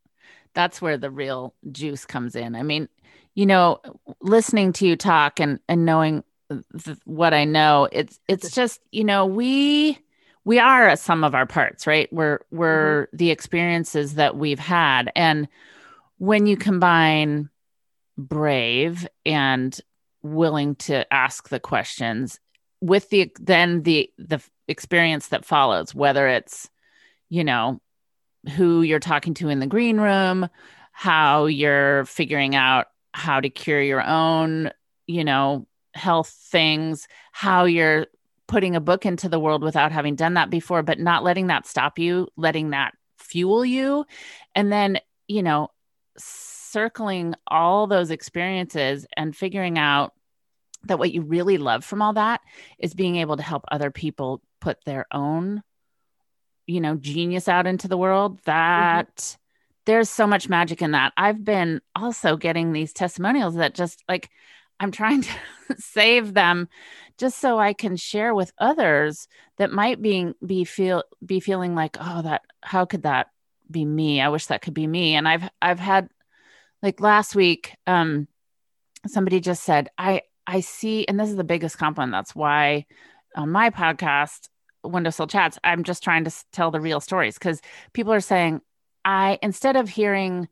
That's where the real juice comes in. I mean, you know, listening to you talk and and knowing th- what I know, it's it's just, you know, we we are a sum of our parts, right? We're we're mm-hmm. the experiences that we've had and when you combine brave and willing to ask the questions with the then the the experience that follows whether it's you know who you're talking to in the green room, how you're figuring out how to cure your own, you know, health things, how you're putting a book into the world without having done that before, but not letting that stop you, letting that fuel you. And then, you know, circling all those experiences and figuring out that what you really love from all that is being able to help other people put their own you know genius out into the world mm-hmm. that there's so much magic in that. I've been also getting these testimonials that just like i'm trying to save them just so i can share with others that might be be feel be feeling like oh that how could that be me? I wish that could be me. And i've i've had like last week um somebody just said i i see and this is the biggest compliment that's why on my podcast windowsill chats i'm just trying to s- tell the real stories because people are saying i instead of hearing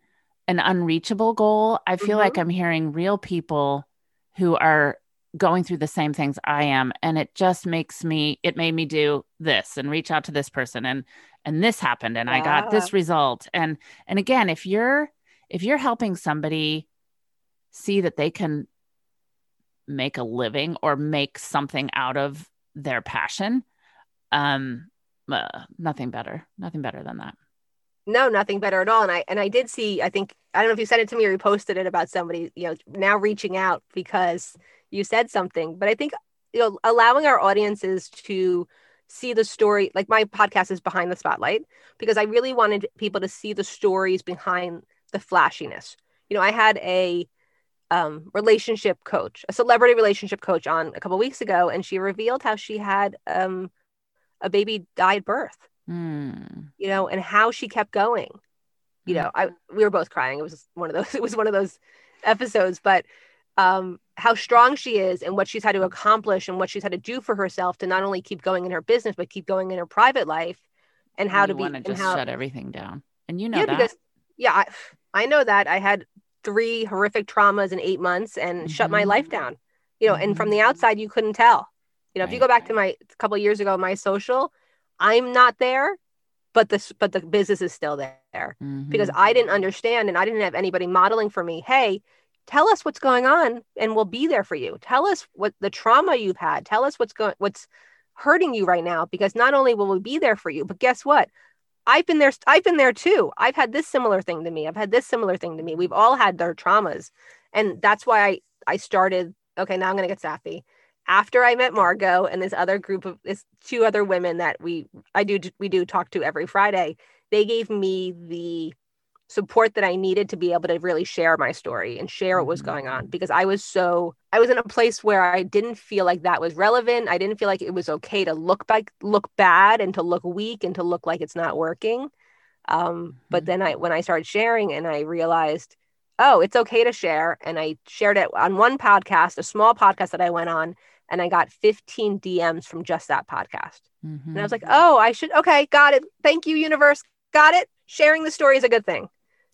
an unreachable goal i feel Mhm. like i'm hearing real people who are going through the same things i am and it just makes me it made me do this and reach out to this person and and this happened and i got this result and and again if you're if you're helping somebody see that they can make a living or make something out of their passion um uh, nothing better nothing better than that. No nothing better at all. And i and i did see i think i don't know if you sent it to me or you posted it about somebody you know now reaching out because you said something. But i think you know allowing our audiences to see the story like my podcast is behind the spotlight because i really wanted people to see the stories behind the flashiness you know i had a um, relationship coach a celebrity relationship coach on a couple weeks ago and she revealed how she had um, a baby die at birth Hmm. you know, and how she kept going. You know, I we were both crying. It was one of those. It was one of those episodes, but um, how strong she is and what she's had to accomplish and what she's had to do for herself to not only keep going in her business but keep going in her private life, and how to be want to and just how shut everything down and you know yeah that because yeah I, I know that I had three horrific traumas in eight months and shut my life down. You know, and from the outside you couldn't tell. You know, if you go back to my a couple of years ago, my social, I'm not there, but this but the business is still there because Mhm. I didn't understand and I didn't have anybody modeling for me. Hey, tell us what's going on and we'll be there for you. Tell us what the trauma you've had. Tell us what's going what's hurting you right now because not only will we be there for you, but guess what? I've been there I've been there too. I've had this similar thing to me. I've had this similar thing to me. We've all had their traumas. And that's why I I started okay, now I'm going to get sappy. After I met Margo and this other group of this two other women that we I do we do talk to every Friday, they gave me the support that I needed to be able to really share my story and share what was going on because I was so I was in a place where I didn't feel like that was relevant. I didn't feel like it was okay to look back look bad and to look weak and to look like it's not working. Um, but Mhm. then I when I started sharing and I realized, oh, it's okay to share. And I shared it on one podcast, a small podcast that I went on, and I got 15 DMs from just that podcast. And I was like, oh, I should okay, got it. Thank you, universe. Got it. Sharing the story is a good thing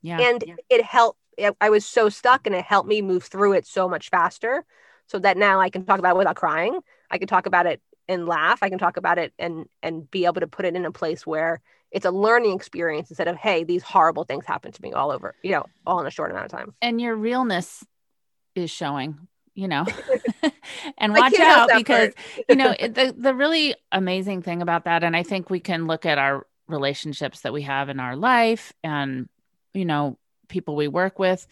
yeah. and it helped i was so stuck and it helped me move through it so much faster so that now i can talk about it without crying i can talk about it and laugh i can talk about it and and be able to put it in a place where it's a learning experience instead of hey these horrible things happen to me all over you know all in a short amount of time and your realness is showing, you know. and watch out because you know the the really amazing thing about that and i think we can look at our relationships that we have in our life and you know people we work with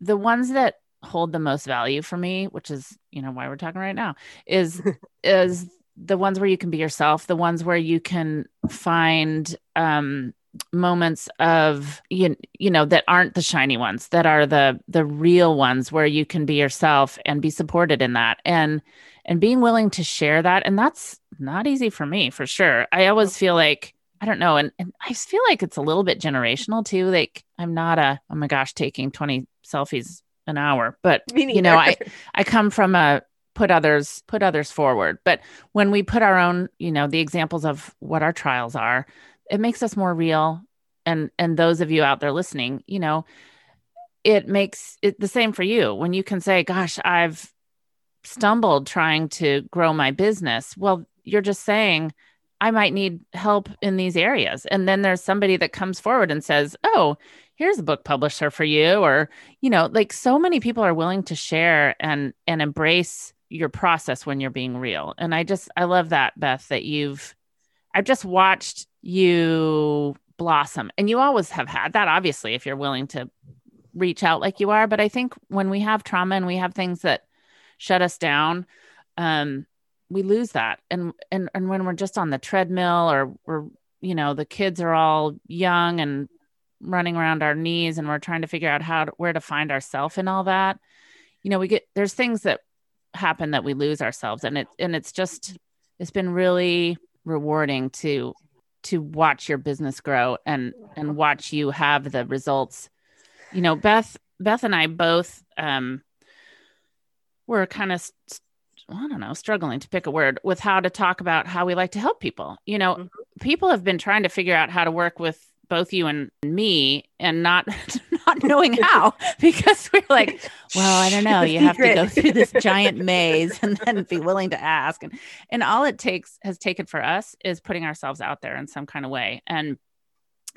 the ones that hold the most value for me which is you know why we're talking right now is is the ones where you can be yourself the ones where you can find um moments of you, you know that aren't the shiny ones that are the the real ones where you can be yourself and be supported in that and and being willing to share that. And that's not easy for me for sure. I always feel like i don't know and, and i feel like it's a little bit generational too like i'm not a oh my gosh taking 20 selfies an hour but you know i i come from a put others put others forward but when we put our own you know the examples of what our trials are it makes us more real and and those of you out there listening you know it makes it the same for you when you can say gosh i've stumbled trying to grow my business well you're just saying i might need help in these areas. And then there's somebody that comes forward and says oh here's a book publisher for you or you know like so many people are willing to share and and embrace your process when you're being real. And i just i love that beth that you've i've just watched you blossom. And you always have had that obviously if you're willing to reach out like you are. But i think when we have trauma and we have things that shut us down um we lose that. And and and when we're just on the treadmill or we're you know the kids are all young and running around our knees and we're trying to figure out how to, where to find ourselves in all that you know we get there's things that happen that we lose ourselves. And it and it's just it's been really rewarding to to watch your business grow and and watch you have the results. You know beth beth and i both um were kind of i don't know struggling to pick a word with how to talk about how we like to help people you know Mhm. people have been trying to figure out how to work with both you and me and not not knowing how because we're like well i don't know you have to go through this giant maze and then be willing to ask and and all it takes has taken for us is putting ourselves out there in some kind of way and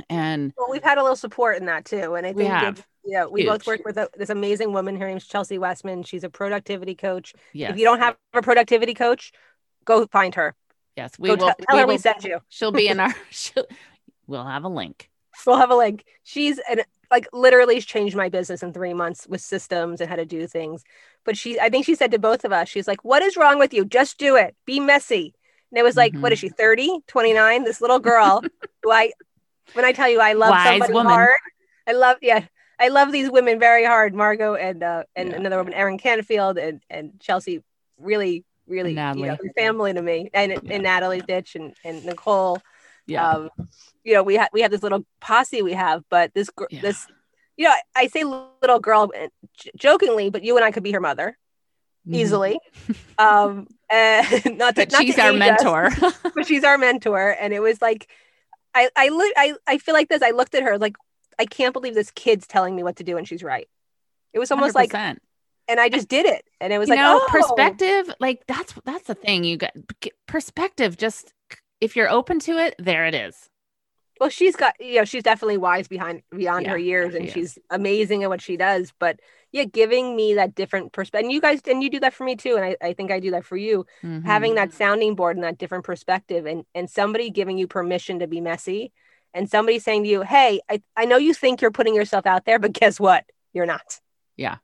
and well we've had a little support in that too and i We think have. Yeah we both work with a, this amazing woman her name's chelsea wessman she's a productivity coach yes if you don't have a productivity coach go find her yes we go will, tell, tell we her we sent you she'll be in our we'll have a link we'll have a link. She's an like literally changed my business in three months with systems and how to do things. But she, I think she said to both of us, she's like, "What is wrong with you? Just do it. Be messy." And it was like, what is mm-hmm. she, 30, 29? This little girl who I, when I tell you I love Wise somebody woman. hard, I love, yeah, I love these women very hard. Margo and uh, and Yeah. another woman, Erin Canfield and and Chelsea, really, really, you know, family to me, and Yeah. and Natalie Ditch and and Nicole yeah um you know we have we have this little posse we have but this gr- Yeah. this you know I, I say little girl uh, j- jokingly but you and i could be her mother Mhm. easily um and not to, but not she's to our age us, mentor but she's our mentor and it was like i i look i i feel like this i looked at her like i can't believe this kid's telling me what to do and she's right it was almost like 100%. and i just did it and it was you like know oh perspective like that's that's the thing you got perspective just if you're open to it there it is Well, she's got you know she's definitely wise behind beyond Yeah, her years, and is. she's amazing at what she does. But yeah, giving me that different perspective, and you guys, and you do that for me too, and I, I think I do that for you. Mhm. Having that sounding board and that different perspective, and and somebody giving you permission to be messy, and somebody saying to you, "Hey, I I know you think you're putting yourself out there, but guess what? You're not." Yeah.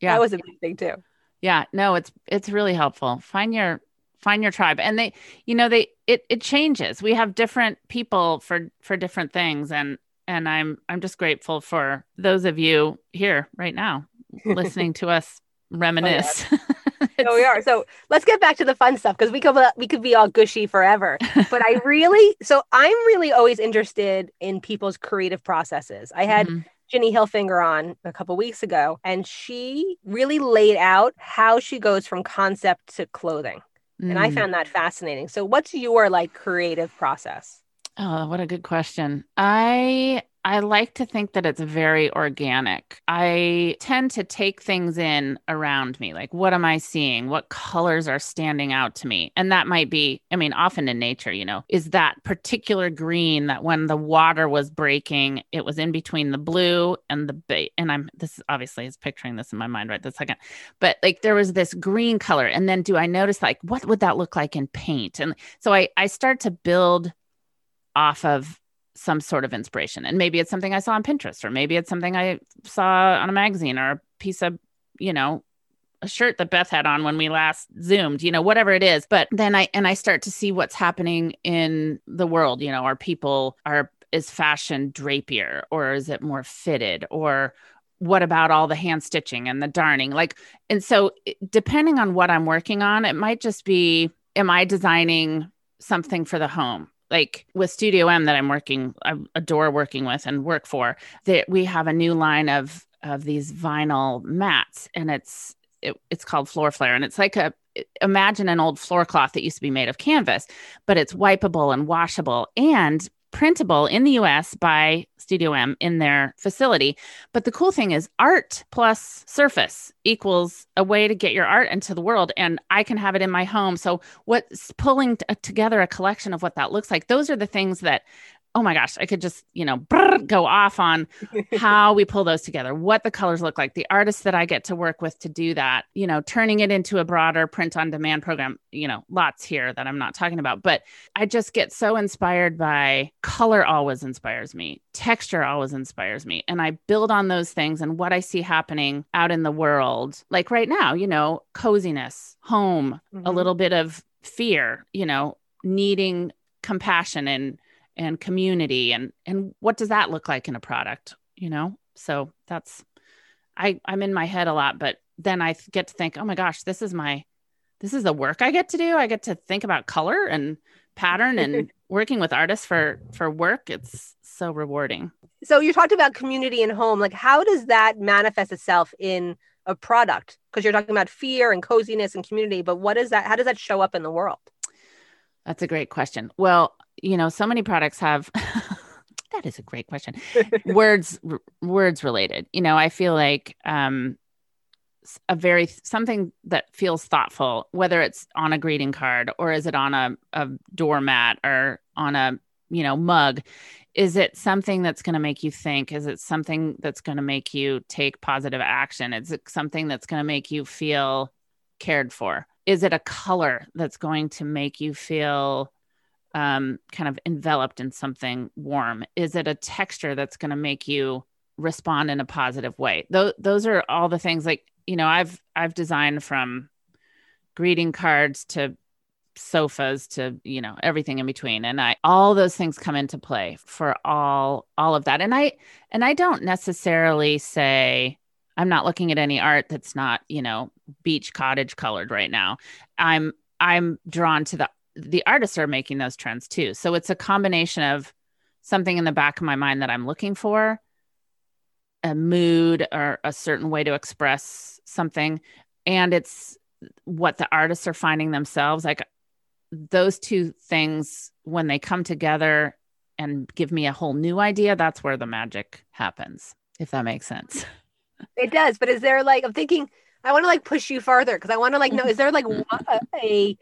Yeah. That was a big thing too. Yeah, no, it's it's really helpful. Find your find your tribe. And they, you know, they it it changes. We have different people for for different things and and I'm I'm just grateful for those of you here right now listening to us oh, reminisce. So we are. So let's get back to the fun stuff because we could we could be all gushy forever. But I really, so I'm really always interested in people's creative processes. I had Mhm. Ginny Hilfiger on a couple weeks ago, and she really laid out how she goes from concept to clothing, and I Mm. found that fascinating. So, what's your like creative process? Oh, what a good question. I I like to think that it's very organic. I tend to take things in around me. Like what am I seeing? What colors are standing out to me? And that might be, I mean, often in nature, you know, is that particular green that when the water was breaking, it was in between the blue and the ba- and I'm this obviously is picturing this in my mind right this second. But like there was this green color and then do I notice like what would that look like in paint? And so I I start to build off of some sort of inspiration. And maybe it's something I saw on Pinterest, or maybe it's something I saw on a magazine or a piece of, you know, a shirt that Beth had on when we last zoomed, you know, whatever it is. But then I and I start to see what's happening in the world. You know, are people are is fashion drapier or is it more fitted or what about all the hand stitching and the darning like and so depending on what i'm working on it might just be am i designing something for the home like with studio m that i'm working i adore working with and work for that we have a new line of of these vinyl mats and it's it, it's called floor flare and it's like a imagine an old floor cloth that used to be made of canvas but it's wipeable and washable and printable in the US by Studio M in their facility. But the cool thing is art plus surface equals a way to get your art into the world and I can have it in my home. So what's pulling t- together a collection of what that looks like. Those are the things that oh my gosh, I could just, you know, brrr, go off on how we pull those together, what the colors look like, the artists that I get to work with to do that, you know, turning it into a broader print on demand program, you know, lots here that I'm not talking about. But I just get so inspired by color, always inspires me, texture always inspires me. And I build on those things and what I see happening out in the world. Like right now, you know, coziness, home, a Mhm. little bit of fear, you know, needing compassion and and community and and what does that look like in a product you know so that's i i'm in my head a lot but then i get to think oh my gosh this is my this is the work i get to do i get to think about color and pattern and working with artists for for work it's so rewarding So you talked about community and home. Like, how does that manifest itself in a product? Because you're talking about fear and coziness and community, but what is that? How does that show up in the world? that's a great question well you know so many products have that is a great question. Words r- words related. You know i feel like um a very something that feels thoughtful whether it's on a greeting card or is it on a, a doormat or on a you know mug is it something that's going to make you think? Is it something that's going to make you take positive action? Is it something that's going to make you feel cared for? Is it a color that's going to make you feel um, kind of enveloped in something warm? Is it a texture that's going to make you respond in a positive way? Those those are all the things. Like you know, I've I've designed from greeting cards to sofas to you know everything in between and i all those things come into play for all all of that and i and i don't necessarily say i'm not looking at any art that's not you know beach cottage colored right now i'm i'm drawn to the the artists are making those trends too. So it's a combination of something in the back of my mind that i'm looking for a mood or a certain way to express something and it's what the artists are finding themselves. Like those two things when they come together and give me a whole new idea that's where the magic happens if that makes sense. It does, but is there like I'm thinking I want to like push you farther because I want to like know is there like Mhm. what, a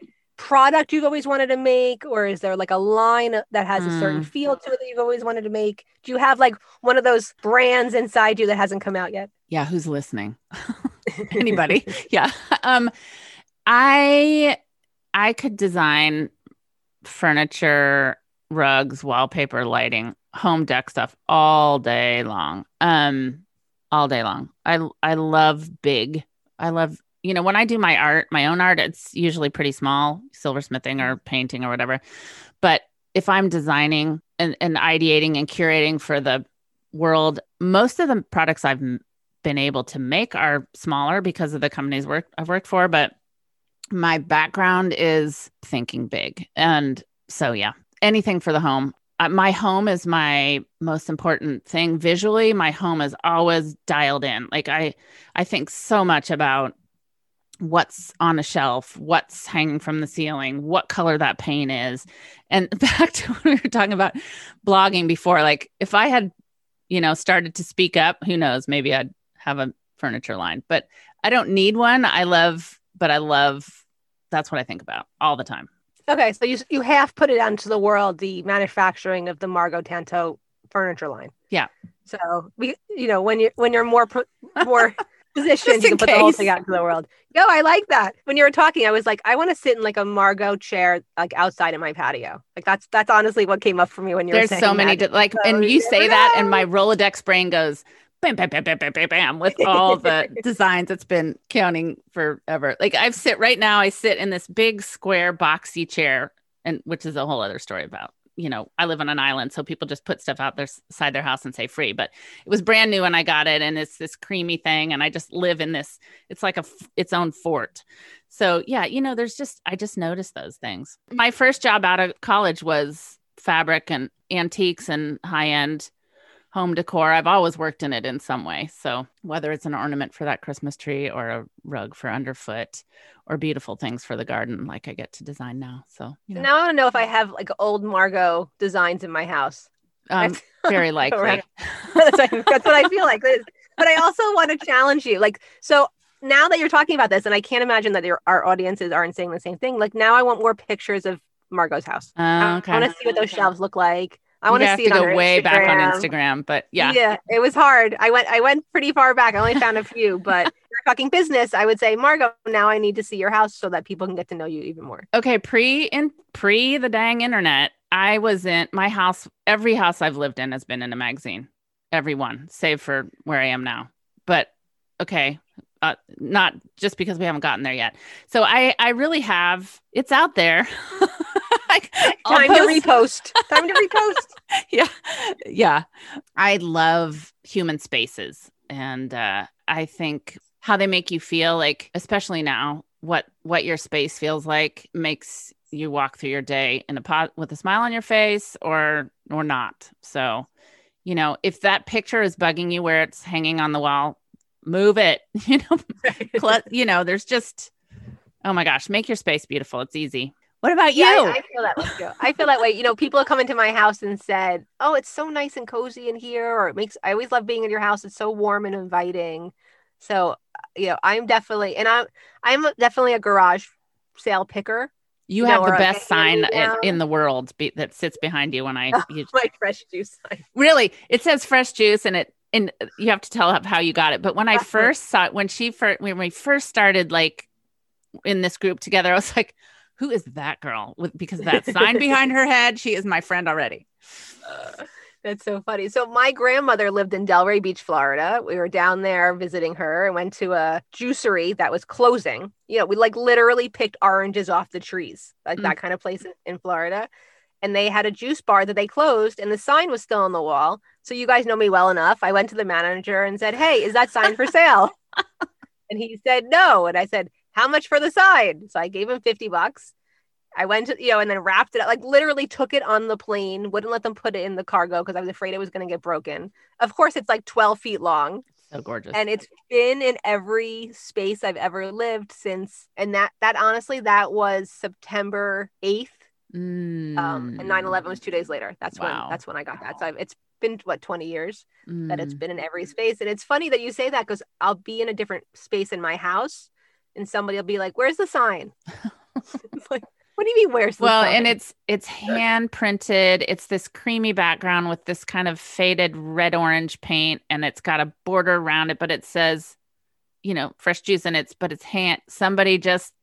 product you've always wanted to make, or is there like a line that has a certain Mm. feel to it that you've always wanted to make? Do you have like one of those brands inside you that hasn't come out yet? Yeah, who's listening? Anybody? yeah. Um I I could design furniture, rugs, wallpaper, lighting, home deck stuff all day long. Um all day long. I I love big. I love you know, when I do my art, my own art, it's usually pretty small, silversmithing or painting or whatever. But if I'm designing and, and ideating and curating for the world, most of the products I've been able to make are smaller because of the companies work I've worked for, but my background is thinking big. And so yeah, anything for the home. Uh, my home is my most important thing visually. My home is always dialed in. Like I I think so much about what's on a shelf, what's hanging from the ceiling, what color that paint is. And back to when we were talking about blogging before, like if I had, you know, started to speak up, who knows, maybe I'd have a furniture line, but I don't need one. I love, but I love, that's what I think about all the time. Okay, so you you have put it out into the world the manufacturing of the Margo Tantau furniture line. Yeah. So we, you know, when you when you're more pro- more positioned, Just you can put the whole thing out into the world. No, I like that. When you were talking, I was like, I want to sit in like a Margo chair, like outside in my patio. Like that's that's honestly what came up for me when you were There's saying so many, that. like, So and you say that, and my Rolodex brain goes bam, bam, bam, bam, bam, bam, bam, with all the designs it's been counting forever. Like, I've sit right now, I sit in this big square boxy chair, and which is a whole other story about. You know, I live on an island, so people just put stuff out their side their house and say free. But it was brand new when I got it, and it's this creamy thing, and I just live in this. It's like a its own fort. So yeah, you know, there's just I just noticed those things. Mm-hmm. My first job out of college was fabric and antiques and high end home decor. I've always worked in it in some way. So whether it's an ornament for that Christmas tree or a rug for underfoot or beautiful things for the garden, like I get to design now. So you know, Now I want to know if I have like old Margo designs in my house. um, very likely. That's, what, I feel like. But I also want to challenge you. Like, so now that you're talking about this, and I can't imagine that your, our audiences aren't saying the same thing. Like, now I want more pictures of Margo's house. Uh, okay. I want to see what those shelves look like. I want to see it go way back on Instagram. Instagram, but yeah. yeah, it was hard. I went, I went pretty far back. I only found a few, but if you're talking business. I would say, Margo, now I need to see your house so that people can get to know you even more. okay pre in pre the dang internet i was in my house every house i've lived in has been in a magazine every one save for where i am now but okay uh, not just because we haven't gotten there yet so i i really have it's out there Like, Time to repost. Time to repost. yeah. Yeah. I love human spaces and uh i think how they make you feel like especially now what what your space feels like makes you walk through your day in a pot with a smile on your face or or not. So you know if that picture is bugging you where it's hanging on the wall move it. You know you know there's just oh my gosh make your space beautiful. It's easy what about you Yeah, I, I feel that way too. I feel that way. You know, people have come into my house and said, "Oh, it's so nice and cozy in here," or "It makes." I always love being in your house. It's so warm and inviting. So, uh, you know, I'm definitely, and I'm, I'm definitely a garage sale picker. You you have know, the best sign in, in the world be, that sits behind you when I you, My fresh juice. sign. really it says fresh juice and it and you have to tell how you got it. But when I first saw it, when she first when we first started like in this group together, I was like, who is that girl? With because that sign behind her head, she is my friend already. That's so funny. So my grandmother lived in Delray Beach, Florida. We were down there visiting her and went to a juicery that was closing. You know, we like literally picked oranges off the trees, like Mm. that kind of place in Florida. And they had a juice bar that they closed and the sign was still on the wall. So you guys know me well enough. I went to the manager and said, Hey, is that sign for sale? and he said, No. And I said, How much for the sign? So I gave him 50 bucks. I went to, you know, and then wrapped it up, like literally took it on the plane, wouldn't let them put it in the cargo because I was afraid it was going to get broken. Of course, it's like 12 feet long So gorgeous. and it's been in every space I've ever lived since. And that, that honestly, that was September 8th. Um, and 9 11 was two days later. That's Mm. Wow. when, that's when I got that. So I've, it's been what, 20 years that it's been in every space. And it's funny that you say that because I'll be in a different space in my house and somebody will be like, Where's the sign? it's like, What do you mean? Where's the Well, sign? and it's it's hand printed. It's this creamy background with this kind of faded red orange paint, and it's got a border around it, but it says, you know, fresh juice in it's But it's hand. Somebody just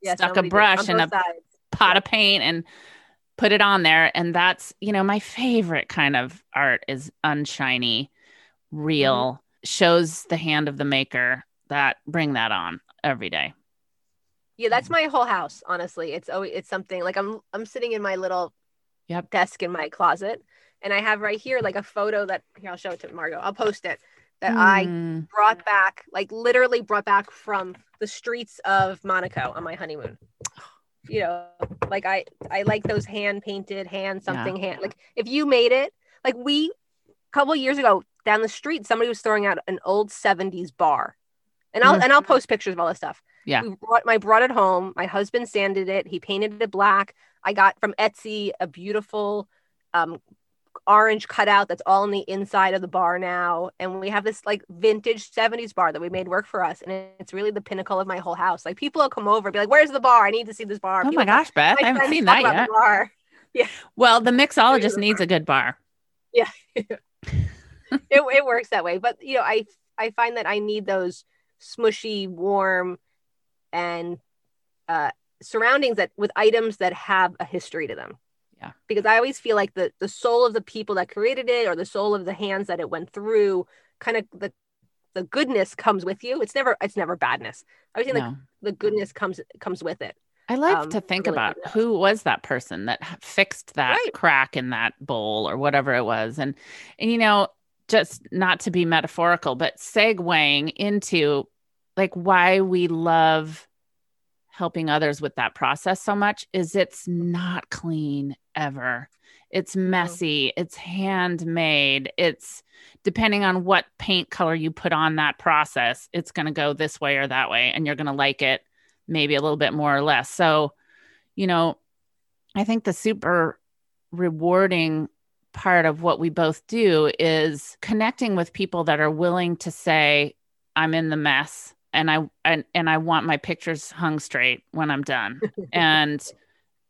Yeah, stuck a brush and a sides. pot of paint and put it on there, and that's you know my favorite kind of art is unshiny, mm-hmm. real, shows the hand of the maker. That bring that on every day. Yeah, Mm. that's my whole house. Honestly, it's always it's something like I'm I'm sitting in my little Yep. desk in my closet, and I have right here like a photo that here I'll show it to Margo. I'll post it that I Mm, brought back, like literally brought back from the streets of Monaco on my honeymoon. You know, like I I like those hand painted, hand something hand. Like if you made it, like we a couple years ago down the street, somebody was throwing out an old '70s bar, and I'll Mm. and I'll post pictures of all this stuff. Yeah. we brought, I brought it home. My husband sanded it. He painted it black. I got from Etsy a beautiful um, orange cutout that's all on the inside of the bar now. And we have this like vintage 70s bar that we made work for us. And it's really the pinnacle of my whole house. Like people will come over and be like, Where's the bar? I need to see this bar. oh People my gosh, Beth, I haven't seen that yet. bar. Well, the mixologist needs a good bar. Yeah. it, it works that way. But you know, I I find that I need those smushy, warm, and uh, surroundings that with items that have a history to them. Yeah. Because I always feel like the the soul of the people that created it or the soul of the hands that it went through, kind of the the goodness comes with you. It's never it's never badness. I always think like No. the goodness comes comes with it. I like um, to think really about who was that person that fixed that Right. crack in that bowl or whatever it was. And and you know, just not to be metaphorical, but segueing into like why we love helping others with that process so much is it's not clean ever. It's messy, it's handmade, it's depending on what paint color you put on that process, it's going to go this way or that way and you're going to like it maybe a little bit more or less. So, you know, I think the super rewarding part of what we both do is connecting with people that are willing to say, I'm in the mess and I and, and I want my pictures hung straight when I'm done. and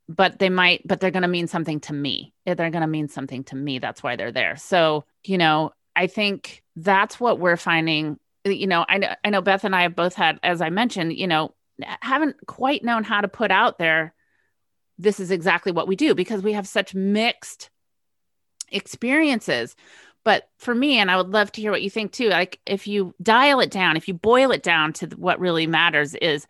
but they might but they're going to mean something to me. Eh, they're going to mean something to me. That's why they're there. So, you know, I think that's what we're finding eh, you know, I know I know Beth and I have both had as I mentioned, you know, haven't quite known how to put out there this is exactly what we do because we have such mixed experiences. But for me and i would love to hear what you think too like if you dial it down if you boil it down to what really matters is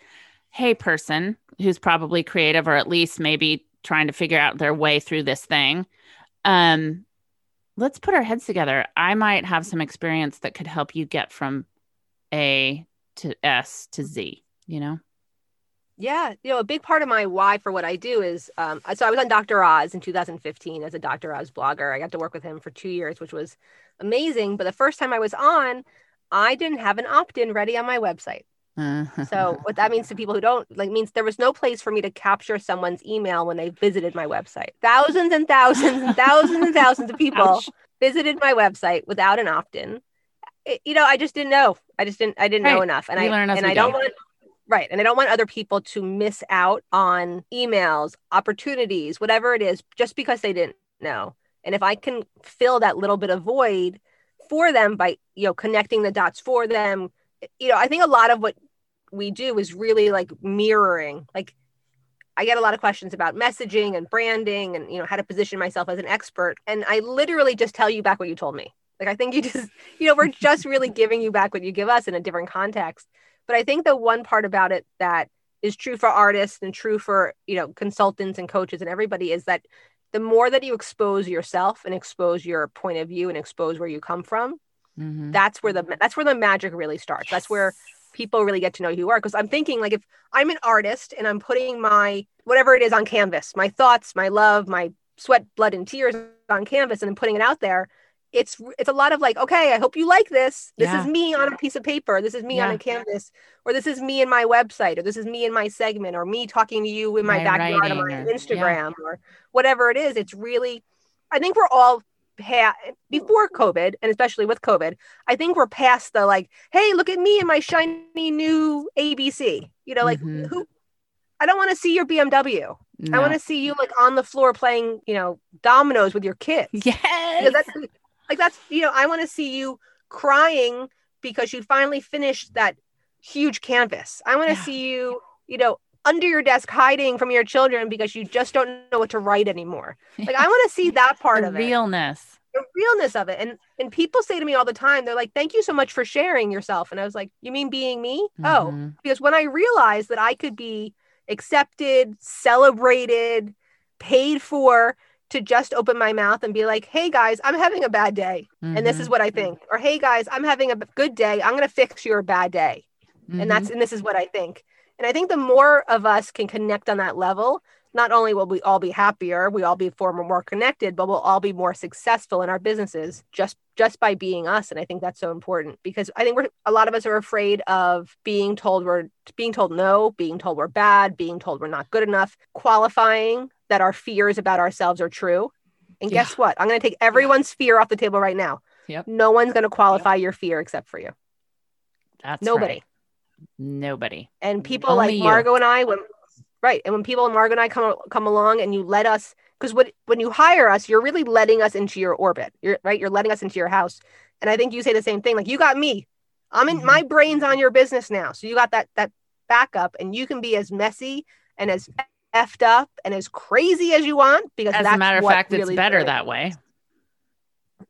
hey person who's probably creative or at least maybe trying to figure out their way through this thing um let's put our heads together. I might have some experience that could help you get from a to s to z you know Yeah, you know, a big part of my why for what I do is um, so I was on Dr. Oz in 2015 as a Dr. Oz blogger. I got to work with him for two years, which was amazing. But the first time I was on, I didn't have an opt-in ready on my website. So what that means to people who don't like means there was no place for me to capture someone's email when they visited my website. Thousands and thousands and thousands and thousands of people Ouch. visited my website without an opt-in. You know, I just didn't know. I just didn't. I didn't know enough, and We I and I don't want right, and I don't want other people to miss out on emails, opportunities, whatever it is, just because they didn't know. And if I can fill that little bit of void for them by you know connecting the dots for them, you know, I think a lot of what we do is really like mirroring like I get a lot of questions about messaging and branding and you know how to position myself as an expert and I literally just tell you back what you told me. Like I think you just you know we're just really giving you back what you give us in a different context. But I think the one part about it that is true for artists and true for you know consultants and coaches and everybody is that the more that you expose yourself and expose your point of view and expose where you come from, Mhm. that's where the that's where the magic really starts. That's where people really get to know who you are. Because I'm thinking like if I'm an artist and I'm putting my whatever it is on canvas, my thoughts, my love, my sweat, blood, and tears on canvas, and then putting it out there, it's it's a lot of like, okay, I hope you like this. This Yeah. is me on a piece of paper. This is me on a canvas, or this is me in my website, or this is me in my segment, or me talking to you in my, My backyard on my Instagram, or whatever it is. It's really, I think we're all ha- before COVID, and especially with COVID, I think we're past the like, hey, look at me and my shiny new ABC. You know, like Mhm. who I don't want to see your BMW. I want to see you like on the floor playing, you know, dominoes with your kids. Yes. Because that's like that's you know, I want to see you crying because you finally finished that huge canvas. I want to Yeah. see you, you know, under your desk hiding from your children because you just don't know what to write anymore. Like I want to see that part of it. realness. the realness of it. And and people say to me all the time, they're like, "Thank you so much for sharing yourself." And I was like, "You mean being me?" Oh, Mhm. because when I realized that I could be accepted, celebrated, paid for to just open my mouth and be like, "Hey guys, I'm having a bad day, and this is Mhm. what I think," or "Hey guys, I'm having a good day. I'm going to fix your bad day." Mhm. and that's and this is what I think. And I think the more of us can connect on that level, not only will we all be happier, we all be far more connected, but we'll all be more successful in our businesses just just by being us. And I think that's so important because I think we're a lot of us are afraid of being told we're being told no, being told we're bad, being told we're not good enough, qualifying that our fears about ourselves are true. And Yeah. guess what? I'm going to take everyone's fear off the table right now. Yep. No one's going to qualify your fear except for you. That's Nobody. right. Nobody. and people Only like you. Margo and I when right and when people and Margo and I come come along and you let us because when when you hire us you're really letting us into your orbit you're right you're letting us into your house and I think you say the same thing like you got me I'm in Mhm. my brain's on your business now so you got that that backup and you can be as messy and as effed up and as crazy as you want because As that's a matter of fact, it's better that way.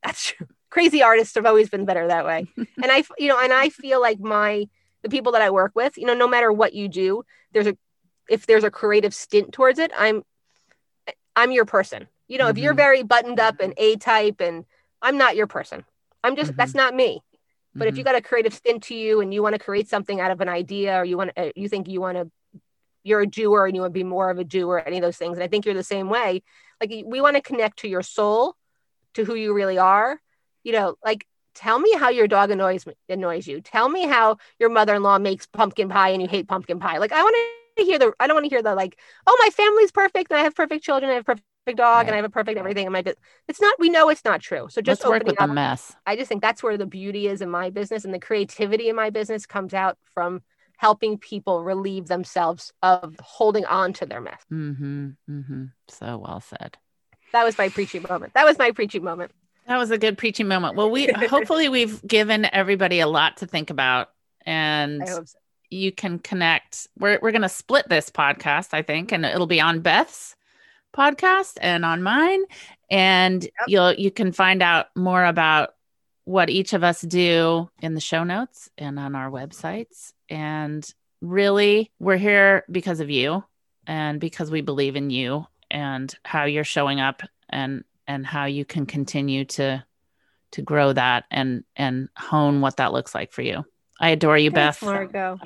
That's true. Crazy artists have always been better that way. and I, you know, and I feel like my the people that I work with, you know, no matter what you do, there's a if there's a creative stint towards it, I'm I'm your person. You know, if you're Mhm. very buttoned up and A type and I'm not your person. I'm just that's not me. But if Mhm. you got a creative stint to you and you want to create something out of an idea or you want to, you think you want to you're a doer and you want to be more of a doer any of those things. And i think you're the same way. Like we want to connect to your soul to who you really are. You know like tell me how your dog annoys me annoys you. Tell me how your mother-in-law makes pumpkin pie and you hate pumpkin pie. Like i want to hear the i don't want to hear the like oh my family's perfect and i have perfect children i have perfect dog Right. and i have a perfect everything. In my business it's not we know it's not true. So just Let's work with the mess. I just think that's where the beauty is in my business and the creativity in my business comes out from helping people relieve themselves of holding on to their mess. Mm-hmm. Mm-hmm. So well said. That was my preaching moment. That was my preaching moment. That was a good preaching moment. Well, we hopefully we've given everybody a lot to think about and I hope so. you can connect. We're we're gonna split this podcast, I think, and it'll be on Beth's podcast and on mine. And you'll you can find out more about what each of us do in the show notes and on our websites. And really, we're here because of you and because we believe in you and how you're showing up and and how you can continue to to grow that and and hone what that looks like for you. I adore you, Thanks, Beth. Margo.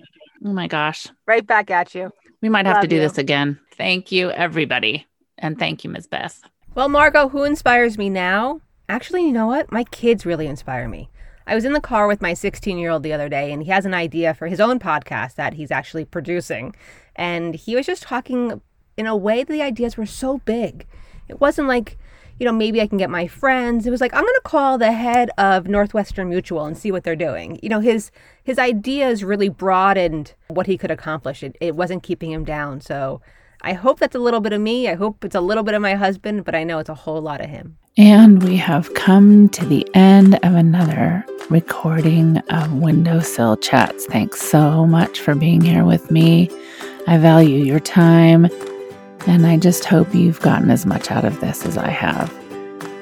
Oh my gosh. Right back at you. We might have to do you. this again. Thank you, everybody. And thank you, Ms. Beth. Well, Margo, who inspires me now? Actually, you know what? My kids really inspire me. I was in the car with my 16 year old the other day, and he has an idea for his own podcast that he's actually producing. And he was just talking in a way that the ideas were so big. It wasn't like, you know, maybe I can get my friends. It was like I'm going to call the head of Northwestern Mutual and see what they're doing. You know, his his ideas really broadened what he could accomplish. It, it wasn't keeping him down. So I hope that's a little bit of me. I hope it's a little bit of my husband, but I know it's a whole lot of him. And we have come to the end of another recording of Windowsill Chats. Thanks so much for being here with me. I value your time, and I just hope you've gotten as much out of this as I have.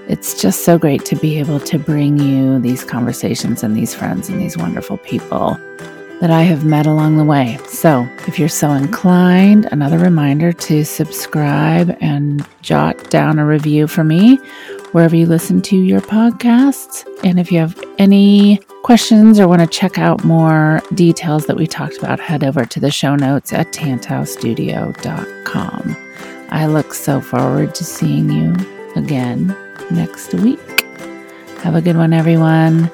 It's just so great to be able to bring you these conversations and these friends and these wonderful people that I have met along the way. So, if you're so inclined, another reminder to subscribe and jot down a review for me wherever you listen to your podcasts. And if you have any questions or want to check out more details that we talked about, head over to the show notes at tantaustudio.com. I look so forward to seeing you again next week. Have a good one, everyone.